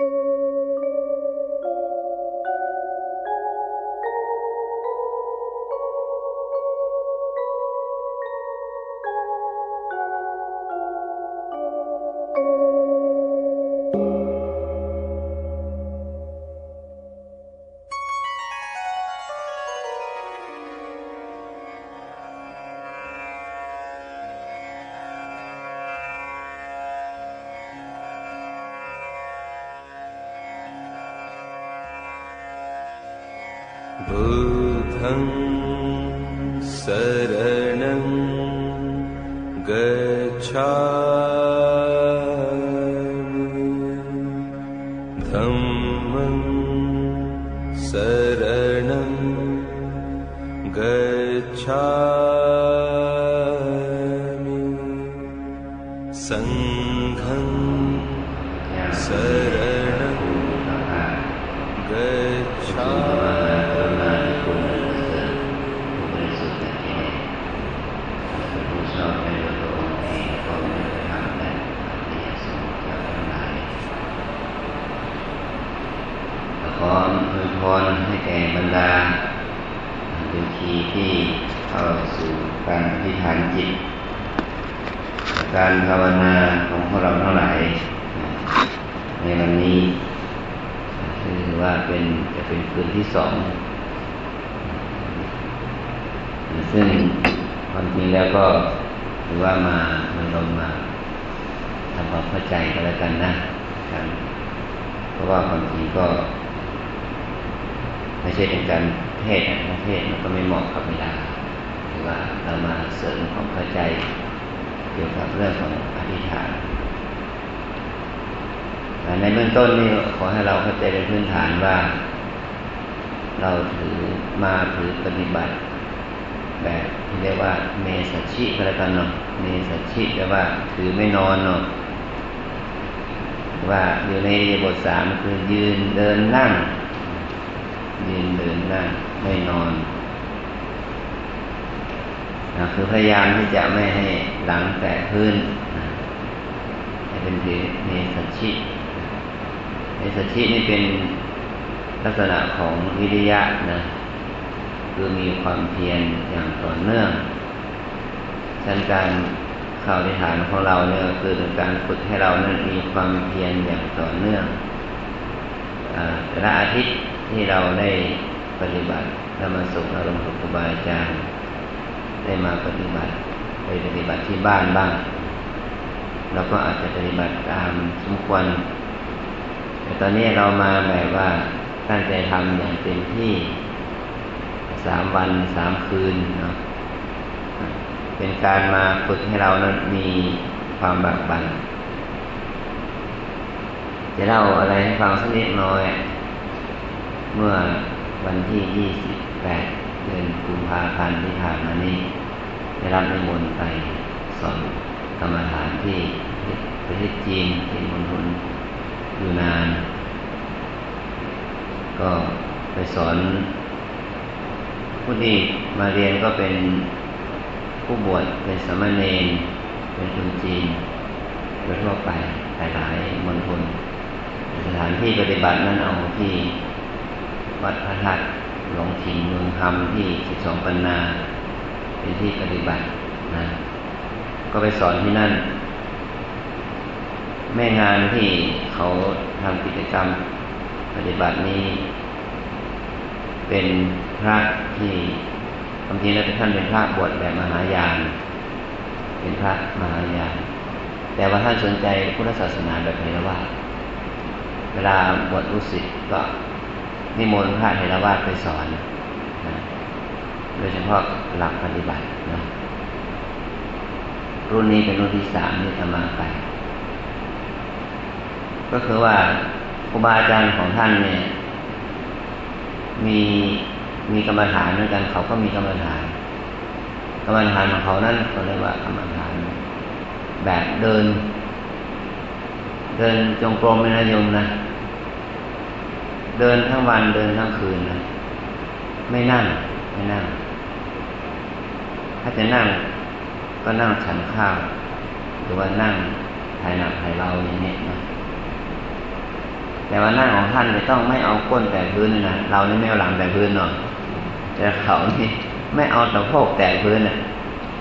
you. ความจริงแล้วก็ถือว่ามามันลงมาทำความเข้าใจกันแล้วกันนะครับเพราะว่าความจริงก็ไม่ใช่เป็นการเทศนะเทศมันก็ไม่เหมาะกับเวลาหรือว่าเรามาเสริมความเข้าใจ เกี่ยวกับเรื่องของอธิษฐานในเบื้องต้นนี่ขอให้เราเข้าใจเป็นพื้นฐานว่า เราถือมาถือปฏิบัติ แบบที่เรียกว่าเมสัชิก็แล้วกันเนาะเมสัชิแปลว่าถือไม่นอนเนาะว่าอยู่ในบทสามคือยืนเดินนั่ง ยืนเดินนั่งไม่นอนนะคือพยายามที่จะไม่ให้หลังแตะพื้นให้เป็นถือเมสัชิเมสัชชินี่เป็นลักษณะของวิริยะนะ คือมีความเพียรอย่างต่อเนื่องฉันการข้าในฐานของเราเนี่ยคือเป็นการฝึกให้เรานั้นมีความเพียรอย่างต่อเนื่องแต่ละอาทิตย์ที่เราได้ปฏิบัติและมาสุขอารมณ์ครูบาอาจารย์ได้มาปฏิบัติไปปฏิบัติที่บ้านบ้างเราก็อาจจะปฏิบัติตามสมควรแต่ตอนนี้เรามาแบบว่าตั้งใจทำอย่างเต็มที่ สามวันสามคืนเนาะเป็นการมาฝึกให้เรานั้นมีความบักบันจะเล่าอะไรให้ฟังสักนิดน้อย เมื่อวันที่ 28 เดือนกุมภาพันธ์ที่ผ่านมานี้ได้รับนิมนต์ไปสอนกรรมฐานที่ประเทศจีนที่มณฑลอยู่นาน ก็ไปสอน ผู้ที่มาเรียนก็เป็นผู้บวชเป็นสมณเณรเป็นคนจีนโดยทั่วไปหลายๆมณฑลสถานที่ปฏิบัตินั้นเอาที่วัดพระธาตุหลวงถิ่นเมืองคำที่สิบสองปันนา เป็นที่ปฏิบัตินะก็ไปสอนที่นั่น แม่งานที่เขาทำกิจกรรมปฏิบัตินี้ เป็นพระที่บางทีแล้วท่านเป็นพระบวชแบบมหายาน เป็นพระมหายาน แต่ว่าท่านสนใจพุทธศาสนาแบบเทรวาสเวลาบวชรู้สิก็นิมนต์พระเทรวาสไปสอนนะโดยเฉพาะหลักปฏิบัตินะรุ่นนี้เป็นรุ่นที่สามที่ทำมาไป ก็คือว่าครูบาอาจารย์ของท่านเนี่ย มีมีกรรมฐานเหมือนกันเขาก็มีกรรมฐานกรรมฐานของเขานั่นเขาเรียกว่ากรรมฐาน แบบเดิน เดินจงกรมไม่นะโยมนะ เดินทั้งวันเดินทั้งคืนนะไม่นั่งไม่นั่ง ถ้าจะนั่งก็นั่งฉันข้าวหรือว่านั่งถ่ายหนักถ่ายเราอย่างนี้นะ แต่ว่านั่งของท่านจะต้องไม่เอาก้นแต่พื้นนะเรานี่ไม่เอาหลังแต่พื้นเนาะแต่เขานี่ไม่เอาสะโพกแต่พื้นเน่ะ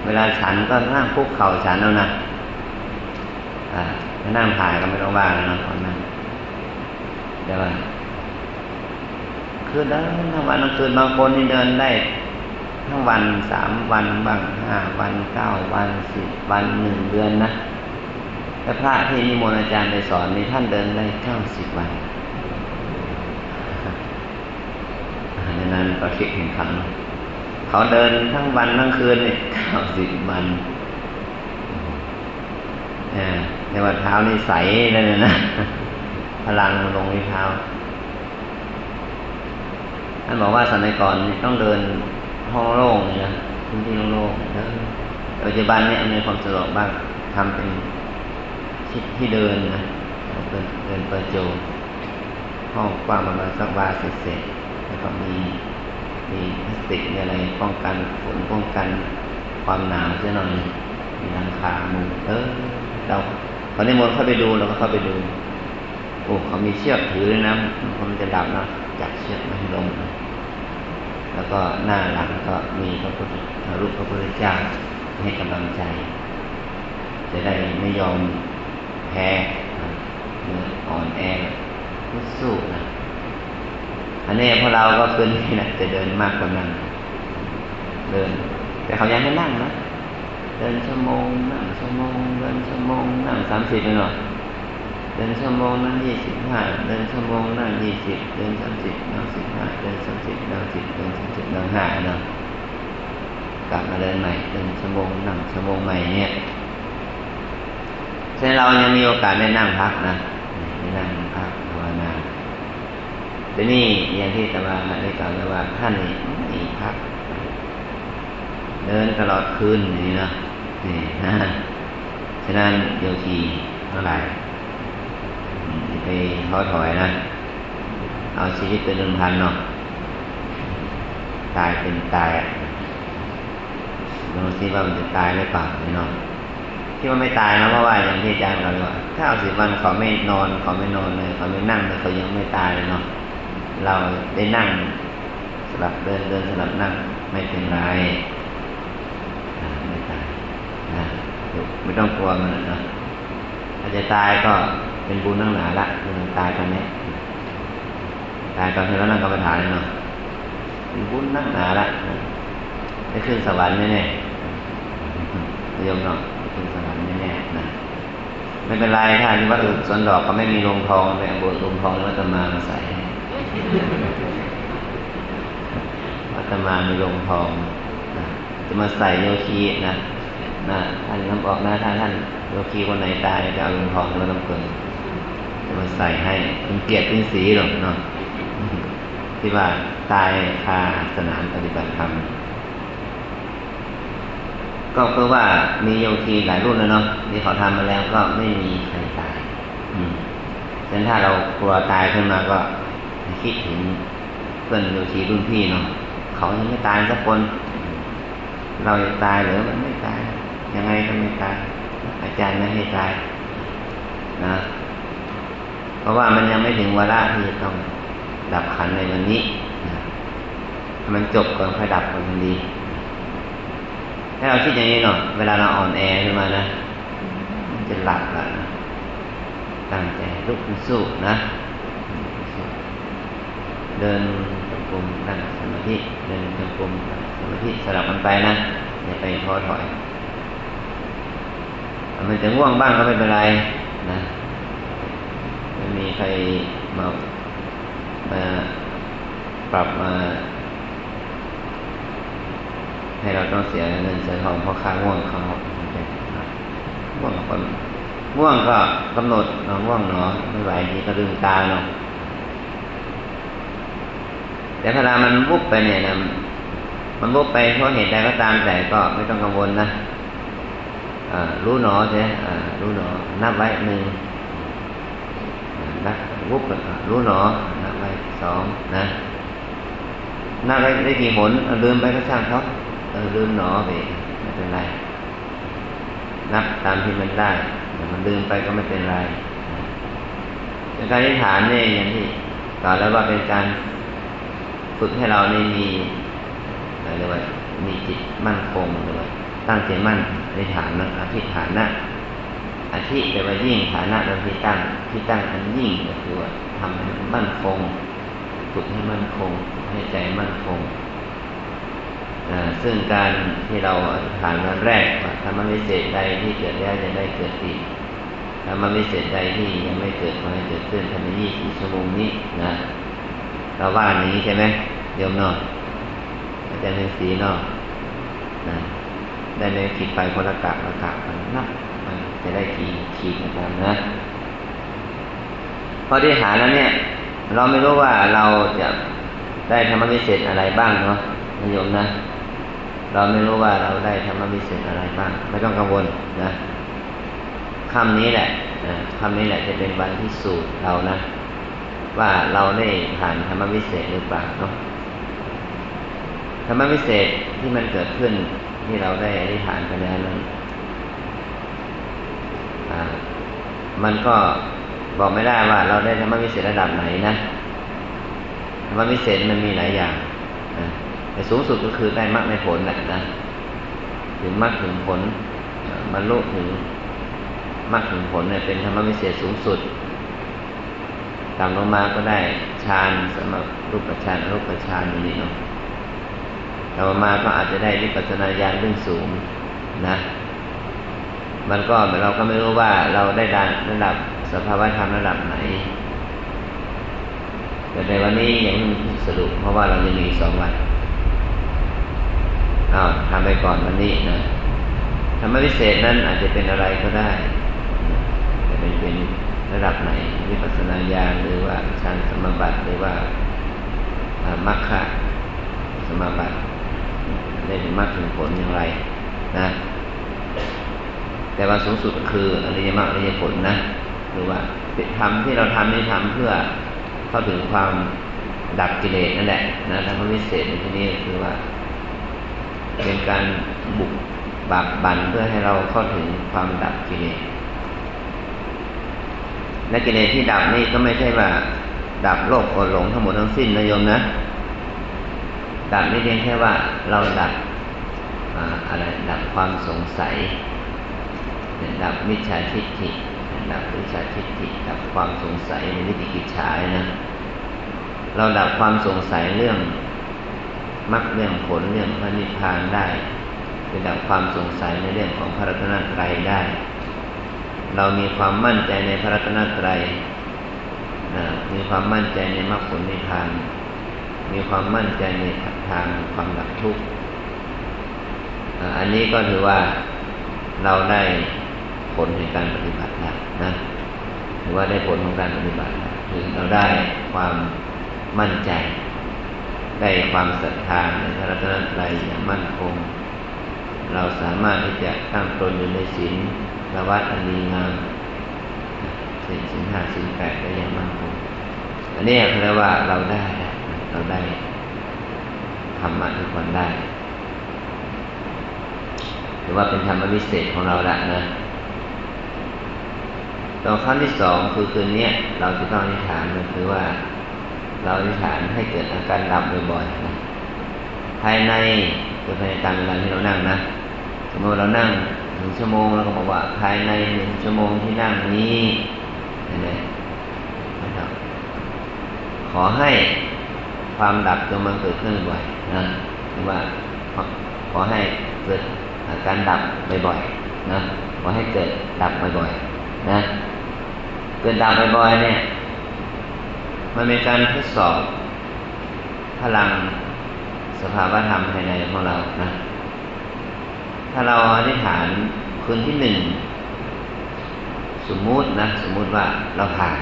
เวลาฉันก็นั่งคุกเข่าฉันเอานะอ่านั่งถ่ายก็ไม่ต้องว่าแล้วนะคนนั้นเดี๋ยวคือเดินทั้งวันทั้งคืนบางคนนี่เดินได้ทั้งวันสามวันบ้างห้าวันเก้าวันสิบวันหนึ่งเดือนนะ แต่พระที่นิมนต์อาจารย์ไปสอนนี่ท่านเดินได้เก้าสิบวันในนั้นก็คิดเห็นครั้งเขาเดินทั้งวันทั้งคืนเนี่ยเก้าสิบวันในวันเท้านี่ใสเลยนะพลังลงที่เท้าท่านบอกว่าสมัยก่อนต้องเดินห้องโล่งนะพื้นที่โล่งๆแล้วปัจจุบันเนี่ยมีความสะดวกบ้างทำเป็น ที่เดินนะเดินเดินปิดโจห้องกว้างประมาณสักวาเศษแล้วก็มีมีพลาสติกมีอะไรป้องกันฝนป้องกันความหนาวเสียหน่อยมีหลังคามุงเออเราตอนนี้มนเข้าไปดูเราก็เข้าไปดู โอ้เขามีเชือกถือเลยนะคนจะดับนะจับเชือกมันลง แล้วก็หน้าหลังก็มีพระพุทธรูปพระพุทธเจ้าให้กำลังใจ จะได้ไม่ยอม แพ้อ่อนแอสู้นะอันนี้พวกเราก็ขึ้นนี่นะจะเดินมากกว่านั้น เดิน แต่เขายังไม่นั่งนะเดินชั่วโมงนั่งชั่วโมงเดินชั่วโมงนั่งสามสิบเลยเนาะเดินชั่วโมงนั่งยี่สิบห้าเดินชั่วโมงนั่งยี่สิบเดินสามสิบนั่งสิบห้าเดินสามสิบนั่งสิบเดินสามสิบนั่งห้าเนาะกลับมาเดินใหม่เดินชั่วโมงนั่งชั่วโมงใหม่เนี่ย ฉะนั้นเรายังมีโอกาสได้นั่งพักนะได้นั่งพักภาวนาแต่นี่อย่างที่ตมาได้กล่าวไว้ว่าท่านนี่พัก เดินตลอดคืนนี่นะนี่นะฉะนั้นโยคีเท่าไหร่ไปท้อถอยนะ เอาชีวิตเป็นเดิมพันเนาะตายเป็นตายลองซิว่ามันจะตายหรือเปล่าเนาะ ที่ว่าไม่ตายนะเพราะว่าอย่างที่อาจารย์เราว่าถ้าเอาสิบวันเขาไม่นอนเขาไม่นอนเลยเขาไม่นั่งเลยเขายังไม่ตายเลยเนาะเราได้นั่งสลับเดินเดินสลับนั่งไม่เป็นไรไม่ตายนะไม่ต้องกลัวมันนะถ้าจะตายก็เป็นบุญนั่งหนาละมันตายตอนนี้ตายตอนที่เรานั่งกรรมฐานเนาะเป็นบุญนั่งหนาละได้ขึ้นสวรรค์แน่ๆโยมเนาะ แน่ๆนะไม่เป็นไรถ้าที่วัดสวนดอกก็ไม่มีโรงทองไปเอาโบสถ์โรงทองวัดตมามาใส่วัดตมามีโรงทองนะจะมาใส่โยคีนะนะท่านน้ำออกหน้าท่านท่านโยคีคนไหนตายจะเอาโรงทองแล้วนำเกลือจะมาใส่ให้เป็นเกียรติเป็นสีหรอกเนาะที่ว่าตายคาสนามปฏิบัติธรรม ก็คือว่ามีโยคีหลายรุ่นแล้วเนาะที่เขาทำมาแล้วก็ไม่มีใครตายอืมฉะนั้นถ้าเรากลัวตายขึ้นมาก็คิดถึงเพื่อนโยคีรุ่นพี่เนาะเขายังไม่ตายสักคน เราจะตายหรือมันไม่ตาย ยังไงก็ไม่ตาย อาจารย์ไม่ให้ตายนะ เพราะว่ามันยังไม่ถึงเวลาที่จะต้องดับขันในวันนี้นะมันจบก่อนค่อยดับกันดี ถ้าเราคิดอย่างนี้เนาะเวลาเราอ่อนแอขึ้นมานะจะหลับละนะตั้งใจลุกขึ้นสู้นะเดินจงกรมนั่งสมาธิเดินจงกรมสมาธิสลับกันไปนะอย่าไปท้อถอยมันจะง่วงบ้างก็ไม่เป็นไรนะไม่มีใครมามาปรับมา ให้เราต้องเสียเงินเสียทองเพราะค่าง่วงเขาง่วงคนง่วงก็กำหนดนอนง่วงเนาะไม่ไหวทีก็ลืมตาเนาะแต่เวลามันวุบไปเนี่ยนะมันวุบไปเพราะเหตุใดก็ตามแต่ก็ไม่ต้องกังวลนะรู้หนอใช่รู้หนอ นับไว้หนึ่งนับวุบรู้หนอ นับไว้สองนะนับไว้ได้กี่หนลืมไปก็ช่างเขา เออลืมหนอไปไม่เป็นไร นับตามที่มันได้แต่มันลืมไปก็ไม่เป็นไรจะการอธิษฐานเนี่ยอย่างที่กล่าวแล้วว่าเป็นการฝึกให้เราในมีอะไรเรียกว่ามีจิตมั่นคงหรือว่าตั้งใจมั่นในฐานนะอธิฐานนะอธิแปลว่ายิ่งฐานะเราที่ตั้งที่ตั้งอันยิ่งก็คือว่าทำให้มันมั่นคงฝึกให้มั่นคงให้ใจมั่นคง ซึ่งการที่เราอธิษฐานวันแรกว่าธรรมวิเศษใดที่เกิดแล้วจะได้เกิดอีกธรรมวิเศษใดที่ยังไม่เกิดขอให้เกิดขึ้นภายในยี่สิบชั่วโมงนี้นะเราว่าอย่างนี้ใช่ไหมโยมนอกอาจารย์เป็นสีนอกนะได้ในขีดไฟคนละกะละกะมันนับมันจะได้ขีดขีดกันนะพอได้หาแล้วเนี่ย เราไม่รู้ว่าเราจะได้ธรรมวิเศษอะไรบ้างเนาะโยมนะ เราไม่รู้ว่าเราได้ธรรมวิเศษอะไรบ้าง ไม่ต้องกังวลนะคำนี้แหละนะคำนี้แหละจะเป็นวันที่สูตรเรานะ ว่าเราได้ผ่านธรรมวิเศษหรือเปล่าเนาะธรรมวิเศษที่มันเกิดขึ้นที่เราได้อธิษฐานไปแล้วนั้นมันก็บอกไม่ได้ว่าเราได้ธรรมวิเศษระดับไหนนะธรรมวิเศษมันมีหลายอย่างนะ แต่สูงสุดก็คือได้มรรคในผลแหละนะ ถึงมรรคถึงผลบรรลุถึงมรรคถึงผลเนี่ยเป็นธรรมวิเศษสูงสุดต่ำลงมาก็ได้ฌานสำหรับรูปฌานรูปฌานนี่เนาะต่อมาก็อาจจะได้วิปัสสนาญาณเรื่องสูงนะ มันก็เราก็ไม่รู้ว่าเราได้ดานระดับสภาวะธรรมระดับไหน แต่ในวันนี้ยังสรุปเพราะว่าเรายังมีสองวัน อ้าวทำไปก่อนวันนี้นะธรรมวิเศษนั้นอาจจะเป็นอะไรก็ได้จะเป็นเป็นระดับไหนวิปัสสนาญาณหรือว่าฌานสมบัติหรือว่ามรรคสมบัติได้ถึงมรรคถึงผลอย่างไร นะ แต่ว่าสูงสุดคืออริยมรรคอริยผลนะหรือว่าทำที่เราทำนี่ทำเพื่อเข้าถึงความดับกิเลสนั่นแหละนะทำวิเศษในที่นี้คือว่า เป็นการบุกบากบันเพื่อให้เราเข้าถึงความดับกิเลสและกิเลสที่ดับนี่ก็ไม่ใช่ว่า ดับโลภโกรธหลงทั้งหมดทั้งสิ้นนะโยมนะ ดับไม่เพียงแค่ว่าเราดับอะไรดับความสงสัย ดับมิจฉาทิฏฐิดับมิจฉาทิฏฐิดับความสงสัยในวิจิกิจฉานะเราดับความสงสัยเรื่อง มรรคเรื่องผลเรื่องพระนิพพานได้เป็นดับความสงสัยในเรื่องของพระรัตนตรัยได้ เรามีความมั่นใจในพระรัตนตรัยมีความมั่นใจในมรรคผลนิพพาน มีความมั่นใจในทางความดับทุกข์อันนี้ก็ถือว่าเราได้ผลในการปฏิบัติแล้วนะถือว่าได้ผลของการปฏิบัติคือเราได้ความมั่นใจ ได้ความศรัทธาในพระรัตนตรัยอย่างมั่นคง เราสามารถที่จะตั้งตนอยู่ในศีลละวัดอันดีงามศีลศีลห้าศีลแปดได้อย่างมั่นคงอันนี้เรียกว่าเราได้เราได้ธรรมะทุกคนได้ถือว่าเป็นธรรมวิเศษของเราละนะต่อขั้นที่สองคือคืนนี้เราจะต้องอธิษฐานก็คือว่า เราอธิษฐานให้เกิดอาการดับบ่อยๆนะภายในคือภายในตามเวลาที่เรานั่งนะ สมมติเรานั่งหนึ่งชั่วโมงเราก็บอกว่าภายในหนึ่งชั่วโมงที่นั่งนี้นะครับ ขอให้ความดับจงมันเกิดขึ้นบ่อยนะหรือว่าขอให้เกิดอาการดับบ่อยๆนะขอให้เกิดดับบ่อยๆนะ เกิดดับบ่อยๆเนี่ย มันเป็นการทดสอบ พลังสภาวธรรมภายในของเรานะ ถ้าเราอธิษฐานคืนที่หนึ่งสมมุตินะ สมมุติว่าเราผ่าน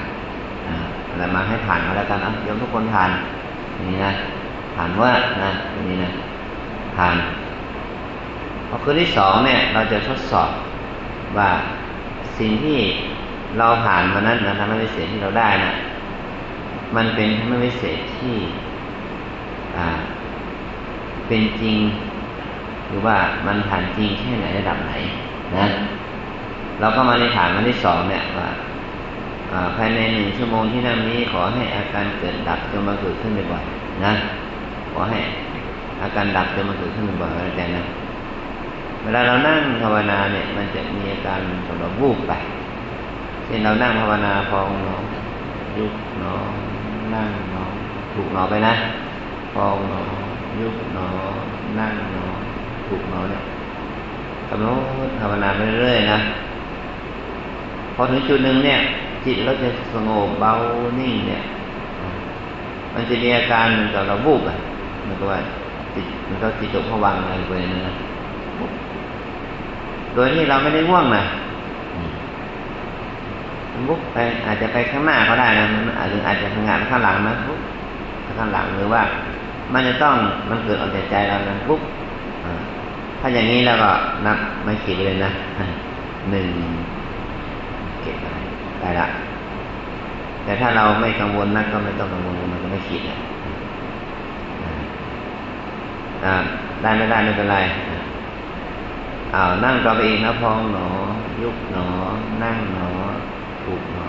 อะไรมาให้ผ่านมาแล้วกันนะเดี๋ยวทุกคนผ่านนี่นะผ่านว่านะนี่นะผ่านพอคืนที่สองเนี่ย เราจะทดสอบว่าสิ่งที่เราผ่านมานั้นนะธรรมวิเศษที่เราได้นะ มันเป็นธรรมวิเศษที่เป็นจริง หรือว่ามันผ่านจริงแค่ไหนระดับไหนนะเราก็มาในฐานวันที่สองเนี่ยว่าภายในหนึ่งชั่วโมงที่นั่งนี้ขอให้อาการเกิดดับจนมาเกิดขึ้นบ่อยๆนะขอให้อาการดับจนมาเกิดขึ้นบ่อยๆแล้วแต่นะเวลาเรานั่งภาวนาเนี่ย มันจะมีอาการของเราวูบไปเช่นเรานั่งภาวนาพองหนอยุบหนอ นั่งนอถูกหนอไปนะพองนอยุบหนอนั่งนอถูกหนอเนี่ยกำหนดภาวนาไปเรื่อยนะพอถึงจุดหนึ่งเนี่ย จิตเราจะสงบเบานิ่งเนี่ย มันจะมีอาการเหมือนกับเราวูบอะมันก็ว่าจิตมันก็จิตตกผวังอะไรไปนะโดยที่เราไม่ได้ง่วงนะ วุบไปอาจจะไปข้างหน้าก็ได้นะมันอาจจะอาจจะทำงานข้างหลังนะวุบข้างหลังหรือว่า มันจะต้องมันเกิดออกจากใจเรานะวุบถ้าอย่างนี้แล้วก็นับไม่ขีดเลยนะหนึ่งเก็บไรได้ละแต่ถ้าเราไม่กังวลนักก็ไม่ต้องกังวลมันก็ไม่ขีดนะได้ไม่ได้ไม่เป็นไรอ้าวนั่งต่อไปอีกนะพองหนอ ยุบหนอ นั่งหนอ ถูกหนอ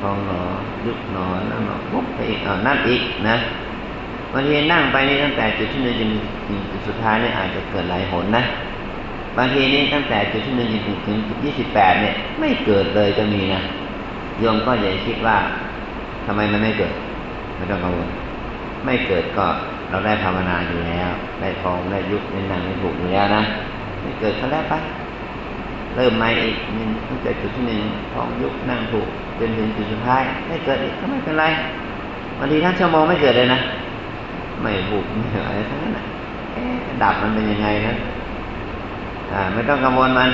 พองหนอยุบหนอนั่งหนอปุ๊บไปอีกอ้านั่งอีกนะบางทีนั่งไปนี่ตั้งแต่จุดที่หนึ่งจนถึงจุดสุดท้ายนี่อาจจะเกิดหลายหนนะบางทีนี่ตั้งแต่จุดที่หนึ่งจนถึงถึงจุดยี่สิบแปดเนี่ย ไม่เกิดเลยก็มีนะโยมก็อย่าคิดว่าทำไมมันไม่เกิดไม่ต้องกังวลไม่เกิดก็เราได้ภาวนาอยู่แล้ว ได้พองได้ยุบได้นั่งได้ถูกอยู่แล้วนะไม่เกิดก็แล้วไป เริ่มใหม่อีกหนึ่งตั้งแต่จุดที่หนึ่งพองยุบนั่งถูกจนถึงจุดสุดท้ายไม่เกิดอีกก็ไม่เป็นไรบางทีทั้งชั่วโมงไม่เกิดเลยนะไม่บุกไม่อะไรทั้งนั้นนะดับมันเป็นยังไงนะอ่า ไม่ต้องกังวลมัน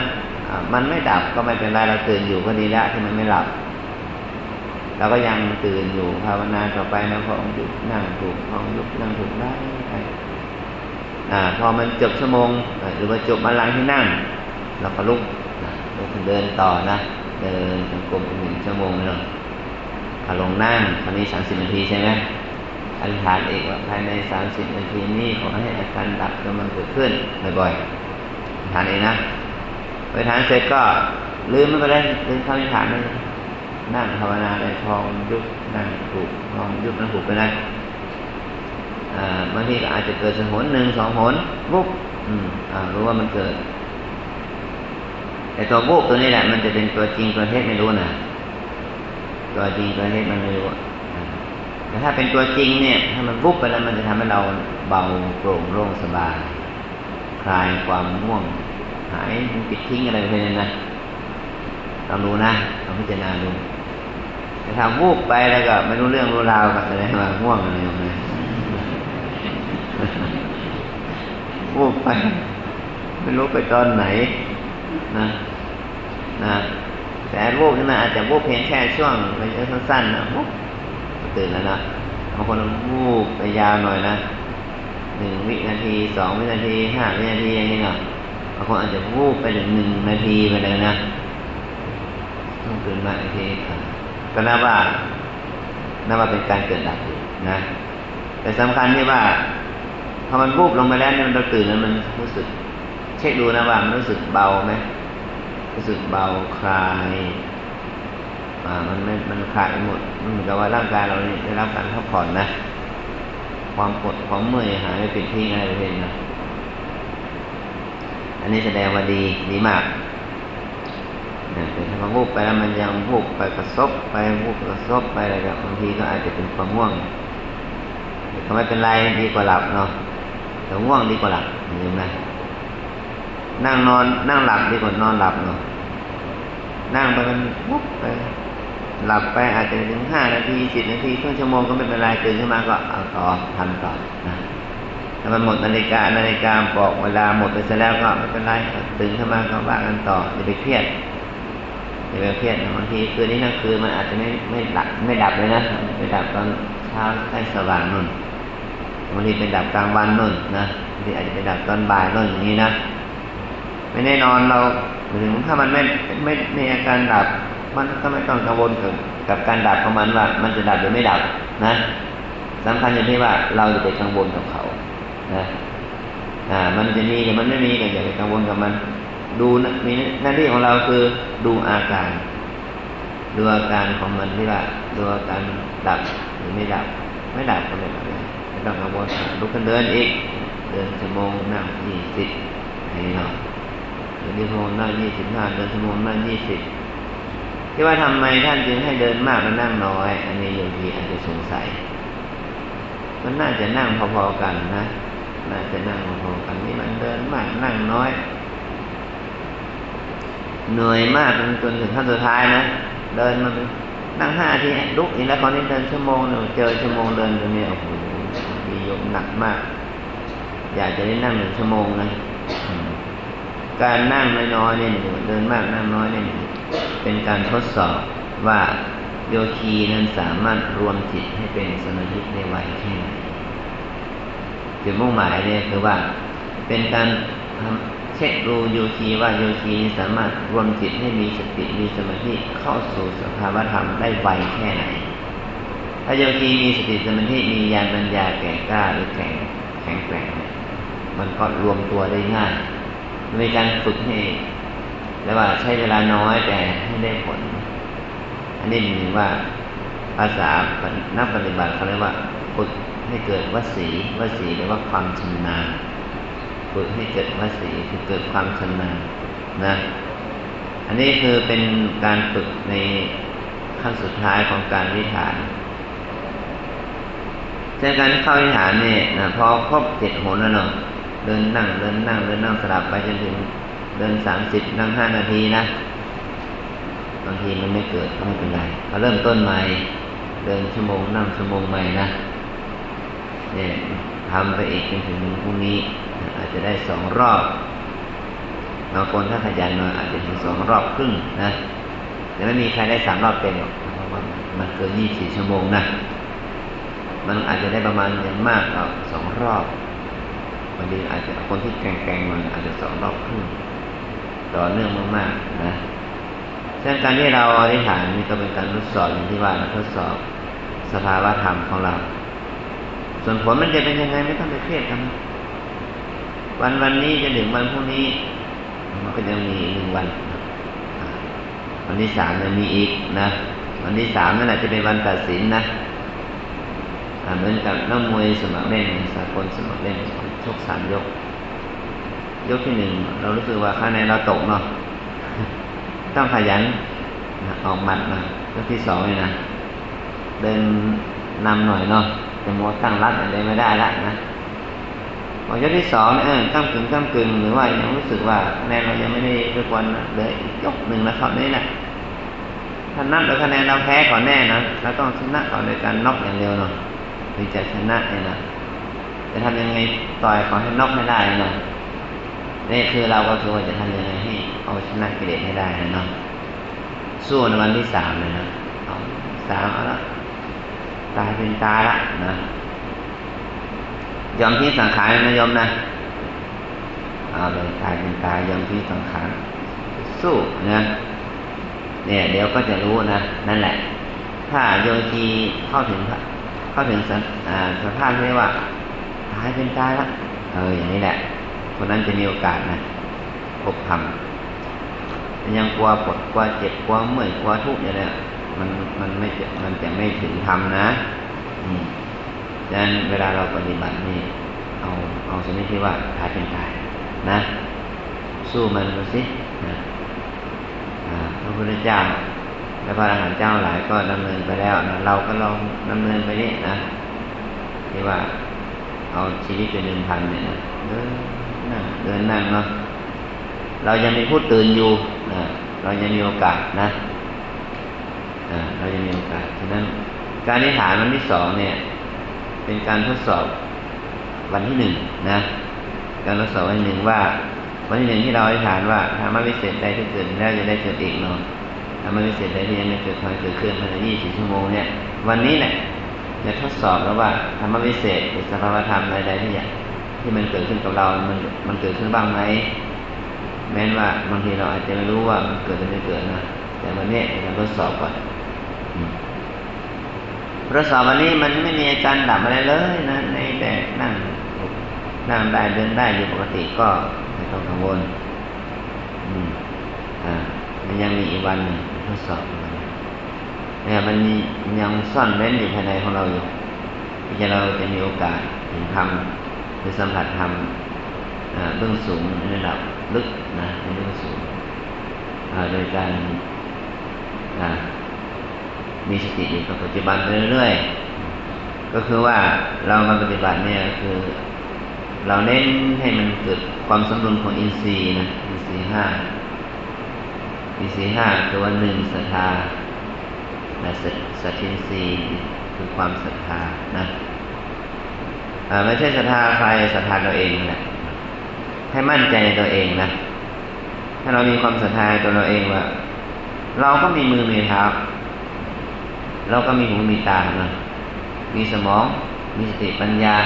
มันไม่ดับก็ไม่เป็นไรเราตื่นอยู่ก็ดีล้วที่มันไม่หลับเราก็ยังตื่นอยู่ภาวนาต่อไปนะพอองยุบนั่งถูกพองยุบนั่งถูกได้อ่า พอมันจบชั่วโมงหรือว่าจบมาลังที่นั่ง เราก็ลุก เดินต่อนะ เดินจงกรมหนึ่งชั่วโมงเลยพอลงนั่งตอนนี้สามสิบนาทีใช่ไหมอธิษฐานเอกว่าภายในสามสิบนาทีนี้ขอให้อาการดับกำลังเกิดขึ้นบ่อยๆอธิษฐานเองนะไปทานเสร็จก็ลืมไม่ไปเลยลืมคำอธิษฐานเลยนั่งภาวนาในทองยุบนั่งถูกทองยุบนั่งถูกไปได้บางทีก็อาจจะเกิดสหนหนึ่งสองหนวุบอืมอ่ารู้ว่ามันเกิด แต่ตัววุบตัวนี้แหละ มันจะเป็นตัวจริงตัวเท็จไม่รู้นะตัวจริงตัวเท็จมันไม่รู้แต่ถ้าเป็นตัวจริงเนี่ย ถ้ามันวุบไปแล้วมันจะทำให้เราเบาโปร่งโล่งสบาย คลายความง่วง หายปิดทิ้งอะไรไปเลยนะลองดูนะลองพิจารณาดูแต่ทำวูบไปแล้วก็ไม่รู้เรื่องรู้ราวกับอะไรมาง่วงอะไรอย่างเงี้ยวูบไป ไม่รู้ไปตอนไหน นะนะแต่วูบนี่มันอาจจะวูบเพียงแค่ช่วงระยะสั้นๆนะวูบตื่นแล้วนะบางคนวูบไปยาวหน่อยนะหนึ่งวินาทีสองวินาทีห้าวินาทีอย่างนี้เนาะบางคนอาจจะวูบไปถึงหนึ่งนาทีไปเลยนะต้องตื่นมาอีกทีก็นับว่านับว่าเป็นการเกิดดับอยู่นะ แต่สำคัญที่ว่าพอมันวูบลงไปแล้วเนี่ยมันเราตื่นแล้วมันรู้สึก ช็คดูนะว่ามันรู้สึกเบาไหมรู้สึกเบาคลายอ่ามันไม่มันคลายหมดมันเหมือนกับว่าร่างกายเราได้รับการพักผ่อนนะ ความปวดความเมื่อยหายไปเป็นที่อะไรไปนะอันนี้แสดงว่าดีดีมากแต่ถ้ามันวูบไปแล้วมันยังวูบไปกระซบไปวูบกระซบไปอะไรแบบบางทีก็อาจจะเป็นความง่วงก็ไม่เป็นไรดีกว่าหลับเนาะแต่ง่วงดีกว่าหลับเห็นไหม นั่งนอน นั่งหลับดีกว่านอนหลับเนาะนั่งไปมันวุบไปหลับไปอาจจะถึงห้านาทีสิบนาทีครึ่งชั่วโมงก็ไม่เป็นไรตื่นขึ้นมาก็เอาต่อทำต่อนะถ้ามันหมดนาฬิกานาฬิกาบอกเวลาหมดไปซะแล้วก็ไม่เป็นไรตื่นขึ้นมาก็ว่ากันต่ออย่าไปเครียดอย่าไปเครียดบางทีคืนนี้นั่งคืนมันอาจจะไม่ไม่หลับไม่ดับเลยนะไม่ดับตอนเช้าใกล้สว่างนุ่นบางทีเป็นดับกลางวันนุ่นนะบางทีอาจจะเป็นดับตอนบ่ายนุ่นอย่างนี้นะ ไม่แน่นอนเราถึงถ้ามันไม่ไม่ในอาการดับ มันก็ไม่ต้องกังวลกับกับการดับของมันว่า มันจะดับหรือไม่ดับนะสำคัญอย่างที่ว่าเราจะไปกังวลกับเขานะอ่า มันจะมีกับมันไม่มีก็อย่าไปกังวลกับมัน ดูมีหน้าที่ของเราคือดูอาการดดูอาการของมันที่ว่าดูอาการดับหรือไม่ดับ ไม่ดับก็ไม่เป็นไรไม่ต้องกังวลลุกขึ้นเดินอีก เดินชั่วโมงนั่งยี่สิบนี่เนาะ เดินชั่วโมงนั่งยี่สิบห้าเดินชั่วโมงนั่งยี่สิบที่ว่าทำไมท่านจึงให้เดินมากและนั่งน้อย อันนี้โยคีอาจจะสงสัย มันน่าจะนั่งพอๆกันนะ น่าจะนั่งพอๆกันนี่มันเดินมากนั่งน้อย เหนื่อยมากจนจนถึงขั้นสุดท้ายนะเดินมันนั่งห้าทีลุกอีกแล้วคราวนี้เดินชั่วโมงหนึ่งเจอชั่วโมงเดินตรงนี้โอ้โหมียมหนักมาก อยากจะได้นั่งหนึ่งชั่วโมงนะ การนั่งน้อยๆเนี่ยเดินมากนั่งน้อยเนี่ยเป็นการทดสอบว่าโยคีนั้นสามารถรวมจิตให้เป็นสมาธิได้ไวแค่ไหนจุดมุ่งหมายเนี่ยคือว่าเป็นการเช็คดูโยคีว่าโยคีสามารถรวมจิตให้มีสติมีสมาธิเข้าสู่สภาวธรรมได้ไวแค่ไหน ถ้าโยคีมีสติสมาธิมีญาณปัญญาแก่กล้าหรือแข็งแข็งแกร่งมันก็รวมตัวได้ง่าย มีการฝึกให้แล้วว่าใช้เวลาน้อยแต่ให้ได้ผล อันนี้มายว่าภาษานักปฏิบัติเขาเรียกว่าฝึกให้เกิดวสีวสีหรือว่าความชำนาญฝึกให้เกิดวสีคือเกิดความชำนาญนะ อันนี้คือเป็นการฝึกในขั้นสุดท้ายของการวิถานเช่นการเข้าวิหารเนี่ยนะพอครบเจ็ดหนแล้วเนาะ เดินนั่ง เดินนั่ง เดินนั่งสลับไปจนถึงเดินสามสิบนั่งห้านาทีนะบางทีมันไม่เกิดก็ไม่เป็นไรเราเริ่มต้นใหม่ เดินชั่วโมงนั่งชั่วโมงใหม่นะเนี่ยทำไปอีกจนถึงพรุ่งนี้อาจจะได้สองรอบบางคนถ้าขยันหน่อยอาจจะถึงสองรอบครึ่งนะแต่ไม่มีใครได้สามรอบเต็มหรอกเพราะว่ามันเกินยี่สี่ชั่วโมงนะมันอาจจะได้ประมาณอย่างมากก็สองรอบ บางทีอาจจะคนที่แกงๆมันอาจจะสองรอบครึ่งต่อเนื่องมากๆนะเช่นการที่เราอธิษฐานนี่ก็เป็นการทดสอบอย่างที่ว่าเราทดสอบสภาวะธรรมของเรา ส่วนผลมันจะเป็นยังไงไม่ต้องไปเครียดกันวันวันนี้จะถึงวันพรุ่งนี้ มันก็ยังมีหนึ่งวัน วันที่สามจะมีอีกนะ วันที่สามนั่นแหละจะเป็นวันตัดสินนะเหมือนกับนักมวยสมัครเล่นสากลสมัครเล่น ชกสามยก ยกที่หนึ่งเรารู้สึกว่าคะแนนเราตกเนาะต้องขยันออกหมัดนะยกที่สองเลยนะเดินนำหน่อยเนาะจะมัวตั้งรัดอะไรไม่ได้ละนะพอยกที่สองเออตั้งกึ่งตั้งกึ่งหรือว่ายังรู้สึกว่าคะแนนเรายังไม่ได้ด้วยควรเลยยกหนึ่งแล้วครับนี่แหละถ้านับโดยคะแนนเราแพ้ก่อนแน่นะเราต้องชนะก่อนโดยการน็อกอย่างเดียวเนาะถึงจะชนะเนี่ยนะ จะทำยังไงต่อยขอให้นอกไม่ได้เนาะนี่คือเราก็คือว่าจะทำยังไงให้เอาชนะกิเลสให้ได้นะเนาะสู้ในวันที่สามเลยนะสามเอาละตายเป็นตายละนะยอมที่สังขารนะยอมนะเอาเลยตายเป็นตายยอมที่สังขารสู้นะเนี่ย เดี๋ยวก็จะรู้นะนั่นแหละ ถ้าโยคีเข้าถึงเข้าถึงสภาพที่ว่า ตายเป็นตายละเอออย่างนี้แหละ คนนั้นจะมีโอกาสนะพบธรรมยังกลัวปวดกลัวเจ็บกลัวเมื่อยกลัวทุกข์อย่างนี้มันมันไม่มันจะไม่ถึงธรรมนะ อืมดังนั้นเวลาเราปฏิบัตินี่ เอาเอาชนิดที่ว่าตายเป็นตายนะ สู้มันดูสินะพระพุทธเจ้าและพระอรหันต์เจ้าหลายก็ดำเนินไปแล้วนะเราก็ลองดำเนินไปนี่นะที่ว่า เอาชีวิตเป็นหนึ่งพันเนี่ยนะเดินนั่งเดินนั่งเนาะเรายังมีผู้ตื่นอยู่นะเรายังมีโอกาสนะเรายังมีโอกาสฉะนั้น การนิฐานวันที่สองเนี่ย เป็นการทดสอบวันที่หนึ่งนะ การทดสอบวันหนึ่งว่า วันที่หนึ่งที่เราอธิษฐานว่าธรรมวิเศษใดที่เกิดแล้วจะได้เกิดอีกเนาะธรรมวิเศษใดที่ยังไม่เกิดคอยเกิดขึ้นภายในยี่สิบชั่วโมงเนี่ย วันนี้แหละ จะทดสอบแล้วว่าธรรมวิเศษหรือสภาวธรรมใดๆที่อย่ากที่มันเกิดขึ้นกับเรา มันมันเกิดขึ้นบ้างไหมแม้ว่าบางทีเราอาจจะไม่รู้ว่ามันเกิดหรือไม่เกิดนะแต่วันนี้เราทดสอบก่อนทดสอบวันนี้มันไม่มีอาการดับอะไรเลยนะในแต่นั่งนั่งได้เดินได้อยู่ปกติก็ไม่ต้องกังวล อืม อ่า มันยังมีอีกวันหนึ่งทดสอบ เนี่ยมันยังซ่อนเร้นอยู่ภายในของเราอยู่ที่จะเราจะมีโอกาสถึงทำหรือสัมผัสทำเบื้องสูงในระดับลึกนะในเบื้องสูงโดยการมีสติอยู่กับปัจจุบันไปเรื่อยๆก็คือว่าเรามาปฏิบัติเนี่ยคือ เราเน้นให้มันเกิดความสมดุลของอินทรีย์นะอินทรีย์ห้าอินทรีย์ห้าคือว่าหนึ่งศรัทธา และสัจจินทรีย์คือความศรัทธานะไม่ใช่ศรัทธาใครศรัทธาตัวเองนะให้มั่นใจในตัวเองนะ ถ้าเรามีความศรัทธาตัวเราเองว่า เราก็มีมือมีเท้าเราก็มีหูมีตานะมีสมอง มีสติปัญญา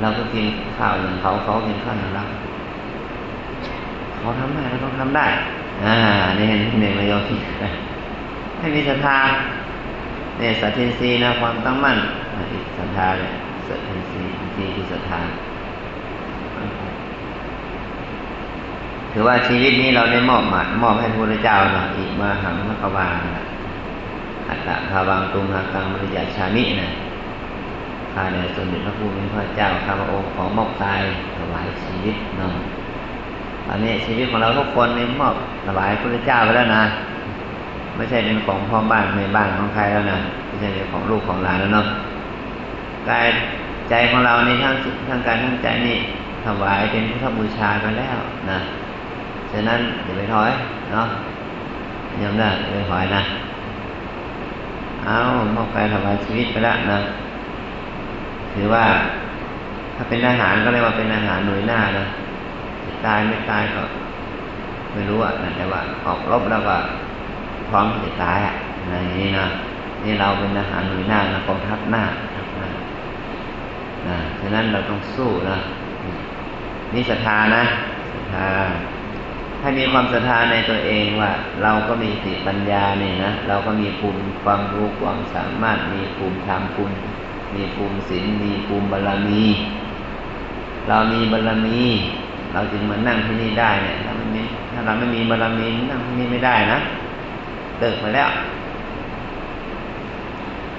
เราก็กินข้าวอย่างเขาเขากินข้าวอย่างเราเขาทำได้เราต้องทำได้ อ่านี่เห็นหนึ่งระยะที่ ให้มีศรัทธาเนี่ยสัตินรีนะความตั้งมั่นศรัทธาเนี่ยสัตินรีที่คือศรัทธาถือว่าชีวิตนี้เราได้มอบหมายมอบให้พระพุทธเจ้านะอีมาหังมัคควาอัตตะภาวังตุงหากังมริยาชามินะข้าในสมเด็จพระผู้เป็นพระเจ้าข้าพระองค์ของมอบกายถวายชีวิตเนาะตอนนี้ชีวิตของเราทุกคนนี่มอบถวายพระพุทธเจ้าไปแล้วนะ ไม่ใช่เป็นของพ่อบ้านในบ้านของใครแล้วนะไม่ใช่เป็นของลูกของหลานแล้วเนาะกายใจของเราในทั้งทั้งการทั้งใจนี่ถวายเป็นพุทธบูชาไปแล้วนะฉะนั้นอย่าไปถอยเนาะยอมได้อย่าไปถอยนะเอามอบกายถวายชีวิตไปแล้วนะถือว่าถ้าเป็นอาหารก็เรียกว่าเป็นอาหารหน่วยหน้านะตายไม่ตายก็ไม่รู้อะแต่ว่าออกรบแล้วก็ พร้อมที่จะตายอะในนี้นะนี่เราเป็นอาหารหน่วยหน้านะกองทัพหน้าทัพหน้านะฉะนั้นเราต้องสู้นะนี่ศรัทธานะศรัทธาให้มีความศรัทธาในตัวเองว่า เราก็มีสติปัญญาเนี่ยนะเราก็มีภูมิความรู้ความสามารถมีภูมิธรรมภูมิมีภูมิศีลมีภูมิบารรมี เรามีบารรมี เราจึงมานั่งที่นี่ได้เนี่ยถ้ามันไม่ถ้าเราไม่มีบารรมีนั่งที่นี่ไม่ได้นะ เติกไปแล้ว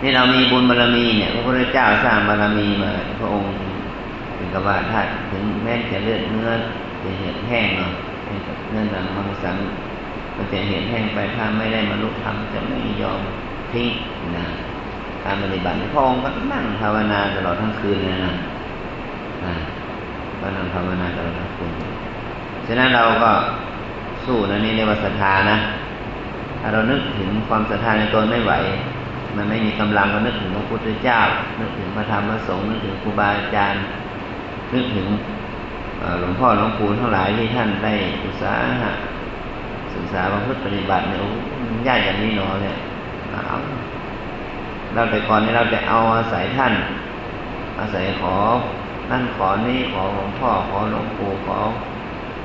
นี่เรามีบุญบารรมีเนี่ยพระพุทธเจ้าสร้างบารรมีมาพระองค์ถึงกับว่าถ้าถึงแม้จะเลือดเนื้อจะเห็นแห้งเนาะเนื้อหนังมังสังมันจะเห็นแห้งไปถ้าไม่ได้มาลุกทำจะไม่ยอมทิ้งนะการปฏิบัติพระองค์ก็นั่งภาวนาตลอดทั้งคืนเลยนะก็นั่งภาวนาตลอดทั้งคืนฉะนั้นเราก็สู้นะนี่เรียกว่าศรัทธานะ ถ้าเรานึกถึงความศรัทธาในตนไม่ไหว มันไม่มีกำลังก็นึกถึงพระพุทธเจ้า นึกถึงพระธรรมพระสงฆ์นึกถึงครูบาอาจารย์ นึกถึงหลวงพ่อหลวงปู่ทั้งหลายที่ท่านได้อุตสาหะศึกษาประพฤติปฏิบัติเนี่ยยากอย่างนี้หนอเนี่ยเอาเราแต่ก่อนนี้เราจะเอาอาศัยท่าน อาศัยขอนั่นขอนี่ขอหลวงพ่อขอหลวงปู่ขอ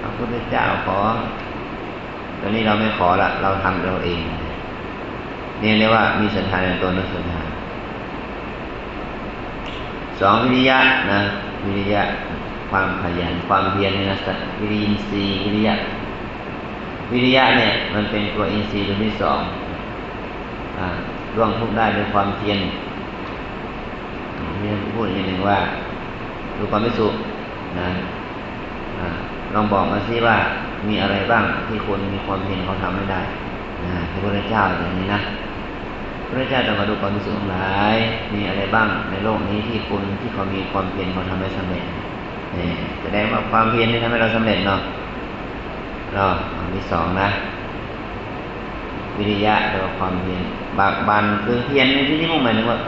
พระพุทธเจ้าขอ ตอนนี้เราไม่ขอละเราทำเราเองนี่เรียกว่ามีศรัทธาในตัวนักศรัทธาสองวิริยะนะวิริยะความขยันความเพียรนนะสัตวิริยินทรีย์วิริยะ วิริยะเนี่ย มันเป็นตัวอินทรีย์ตัวที่สองร่วงทุกได้ด้วยความเพียรนี่พูดอย่างหนึ่งว่าดูความไม่สุขนะ ลองบอกมาซิว่ามีอะไรบ้างที่คนมีความเพียรเขาทำไม่ได้นะพระพุทธเจ้าอย่างนี้นะพระเจ้าจะมาดูความสุขทั้งหลาย มีอะไรบ้างในโลกนี้ที่คนที่เขามีความเพียรเขาทำไม่สำเร็จนี่แสดงว่าความเพียรนี่ทำให้เราสำเร็จเนาะเนาะอันที่สองนะ วิริยะหรือความเพียรบากบันคือเพียรในที่นี้มุ่งหมายถึงว่า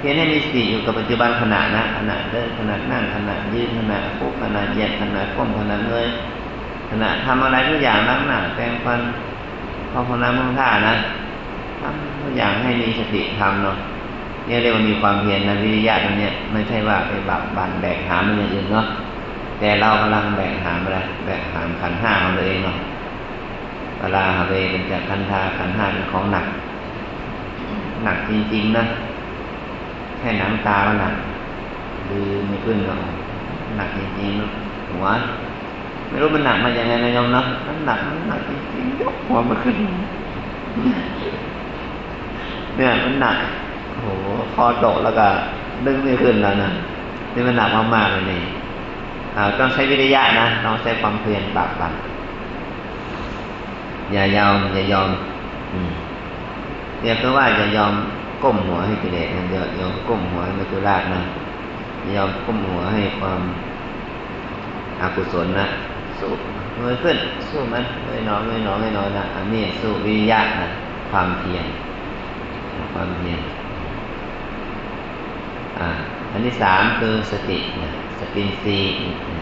เพียรให้มีสติอยู่กับปัจจุบันขณะนะขณะเดินขณะนั่งขณะยืนขณะพุกขณะเหยียดขณะก้มขณะเงยขณะทำอะไรทุกอย่างนั่งหน้าแปรงฟันพอพน้ำมือท่านะทำทุกอย่างให้มีสติทำเนาะเนี่ยเรียกว่ามีความเพียรนะวิริยะตรงนี้ไม่ใช่ว่าไปบักบันแบกหามมันอย่างอื่นเนาะแต่เรากำลังแบกหามอะไรแบกหามขันห้าของตัวเองเนาะเวลาหาเวเป็นจากขันธาขันห้าเป็นของหนัก หนักจริงๆนะ แค่หนังตาก็หนักดือไม่ขึ้นหรอกหนักจริงๆหัวไม่รู้มันหนักมาอย่างไงนะโยมนะมันหนักมันหนักจริงๆยกหัวมาขึ้นเนี่ยมันหนักโอ้โหคอตกแล้วก็ดึงไม่ขึ้นแล้วนะนี่มันหนักมากๆเลยนี่ต้องใช้วิทยะนะต้องใช้ความเพียรปรับปันอย่ายอมอย่ายอมอืมเรียกว่าอย่ายอม ก้มหัวให้กิเลสอย่ายอมก้มหัวให้มัจจุราชนะอย่ายอมก้มหัวให้ความอากุศลนะสู้เงยขึ้นสู้มันเงยน้อยเงยน้อยเงยน้อยนะอันนี้สู้วิริยะนะความเพียรความเพียรอ่าอันที่สามคือสตินะสตินซี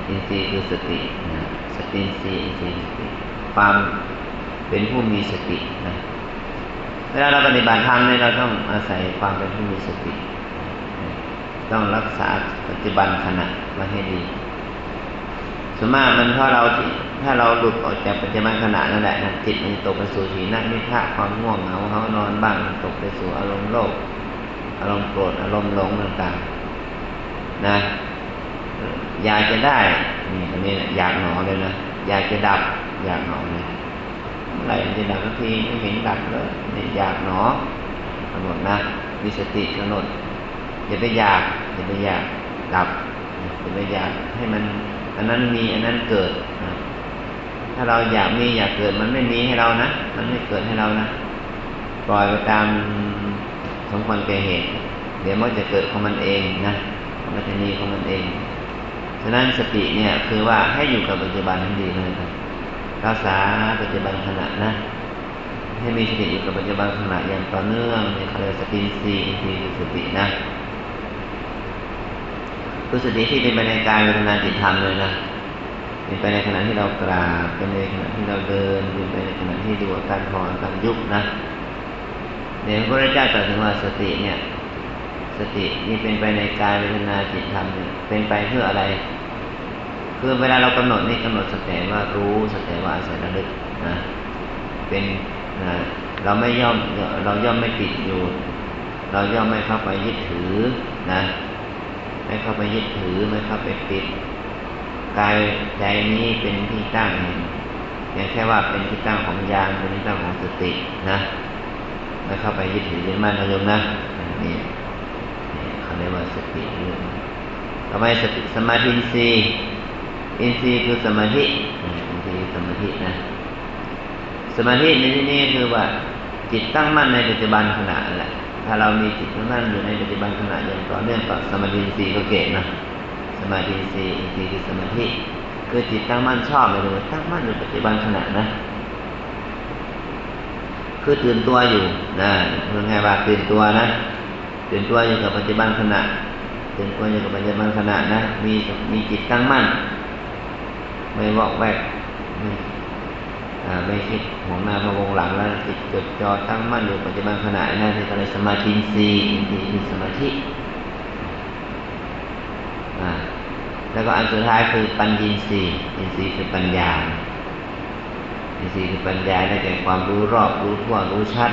อินซีคือสตินะสตินซีอินซีสติความเป็นผู้มีสตินะ เวลาเราปฏิบัติธรรมเนี่ยเราต้องอาศัยความเป็นผู้มีสติ ต้องรักษาปัจจุบันขณะมาให้ดีส่วนมากมันเพราะเราถ้าเราหลุดออกจากปัจจุบันขณะนั่นแหละนะจิตมันตกไปสู่สีนักนิทะความง่วงเหงาเขานอนบ้างตกไปสู่อารมณ์โลภอารมณ์โกรธอารมณ์หลงต่างๆนะ อยากจะได้นี่อันนี้อยากหนอเลยนะอยากจะดับอยากหนอเลย ไหร่จะดับสักทีไม่เห็นดับเลยนี่อยากหนอกำหนดนะมีสติกำหนดอย่าไปอยากอย่าไปอยากดับอย่าไปอยากให้มันอันนั้นมีอันนั้นเกิดถ้าเราอยากมีอยากเกิดมันไม่มีให้เรานะมันไม่เกิดให้เรานะปล่อยไปตามสมควรแก่เหตุเดี๋ยวมันจะเกิดของมันเองนะมันจะมีของมันเองฉะนั้นสติเนี่ยคือว่าให้อยู่กับปัจจุบันให้ดีเลยครับ รักษาปัจจุบันขณะนะ ให้มีสติอยู่กับปัจจุบันขณะอย่างต่อเนื่องในเครือสติสีอินทรีย์สตินะคือสติที่เป็นไปในกายเวทนาจิตธรรมเลยนะเป็นไปในขณะที่เรากราบเป็นในขณะที่เราเดินเป็นไปในขณะที่ดูการถอนการยุบนะเนี่ยพระเจ้าตรัสถึงว่าสติเนี่ย สตินี่เป็นไปในกายเวทนาจิตธรรมเนี่ยเป็นไปเพื่ออะไร คือเวลาเรากำหนดนี่กำหนดสติว่ารู้สติว่าอาศัยระลึกนะเป็นนะเราไม่ย่อมเราย่อมไม่ติดอยู่ เราย่อมไม่เข้าไปยึดถือนะ ไม่เข้าไปยึดถือไม่เข้าไปติดกายใจนี้เป็นที่ตั้งอย่างแค่ว่าเป็นที่ตั้งของยานเป็นที่ตั้งของสตินะไม่เข้าไปยึดถือยึดมั่นนะโยมนะนี่เขาเรียกว่าสติเรื่องทำไมสติสมาธิอินทรีย์ อินทรีย์คือสมาธิอินทรีย์สมาธินะสมาธิในที่นี้คือว่าจิตตั้งมั่นในปัจจุบันขณะแหละถ้าเรามีจิตตั้งมั่นอยู่ในปัจจุบันขณะอย่างต่อเนื่องต่อสมาธิอินทรีย์ก็เก่งนะสมาธิสีอินทรีย์คือสมาธิคือจิตตั้งมั่นชอบไปเลยตั้งมั่นอยู่ปัจจุบันขณะนะคือตื่นตัวอยู่นะเพื่อไงว่าตื่นตัวนะตื่นตัวอยู่กับปัจจุบันขณะตื่นตัวอยู่กับปัจจุบันขณะนะมีมีจิตตั้งมั่น ไม่วอกแวกไม่ไม่คิดของหน้าพระวงหลังแล้วจิตจดจ่อตั้งมั่นอยู่ปัจจุบันขณะนั่นคืออะไรสมาธิสีอินทรีย์คือสมาธิแล้วก็อันสุดท้ายคือปัญญีสีอินทรีย์คือปัญญาอินทรีย์คือปัญญาได้แก่ความรู้รอบรู้ทั่วรู้ชัด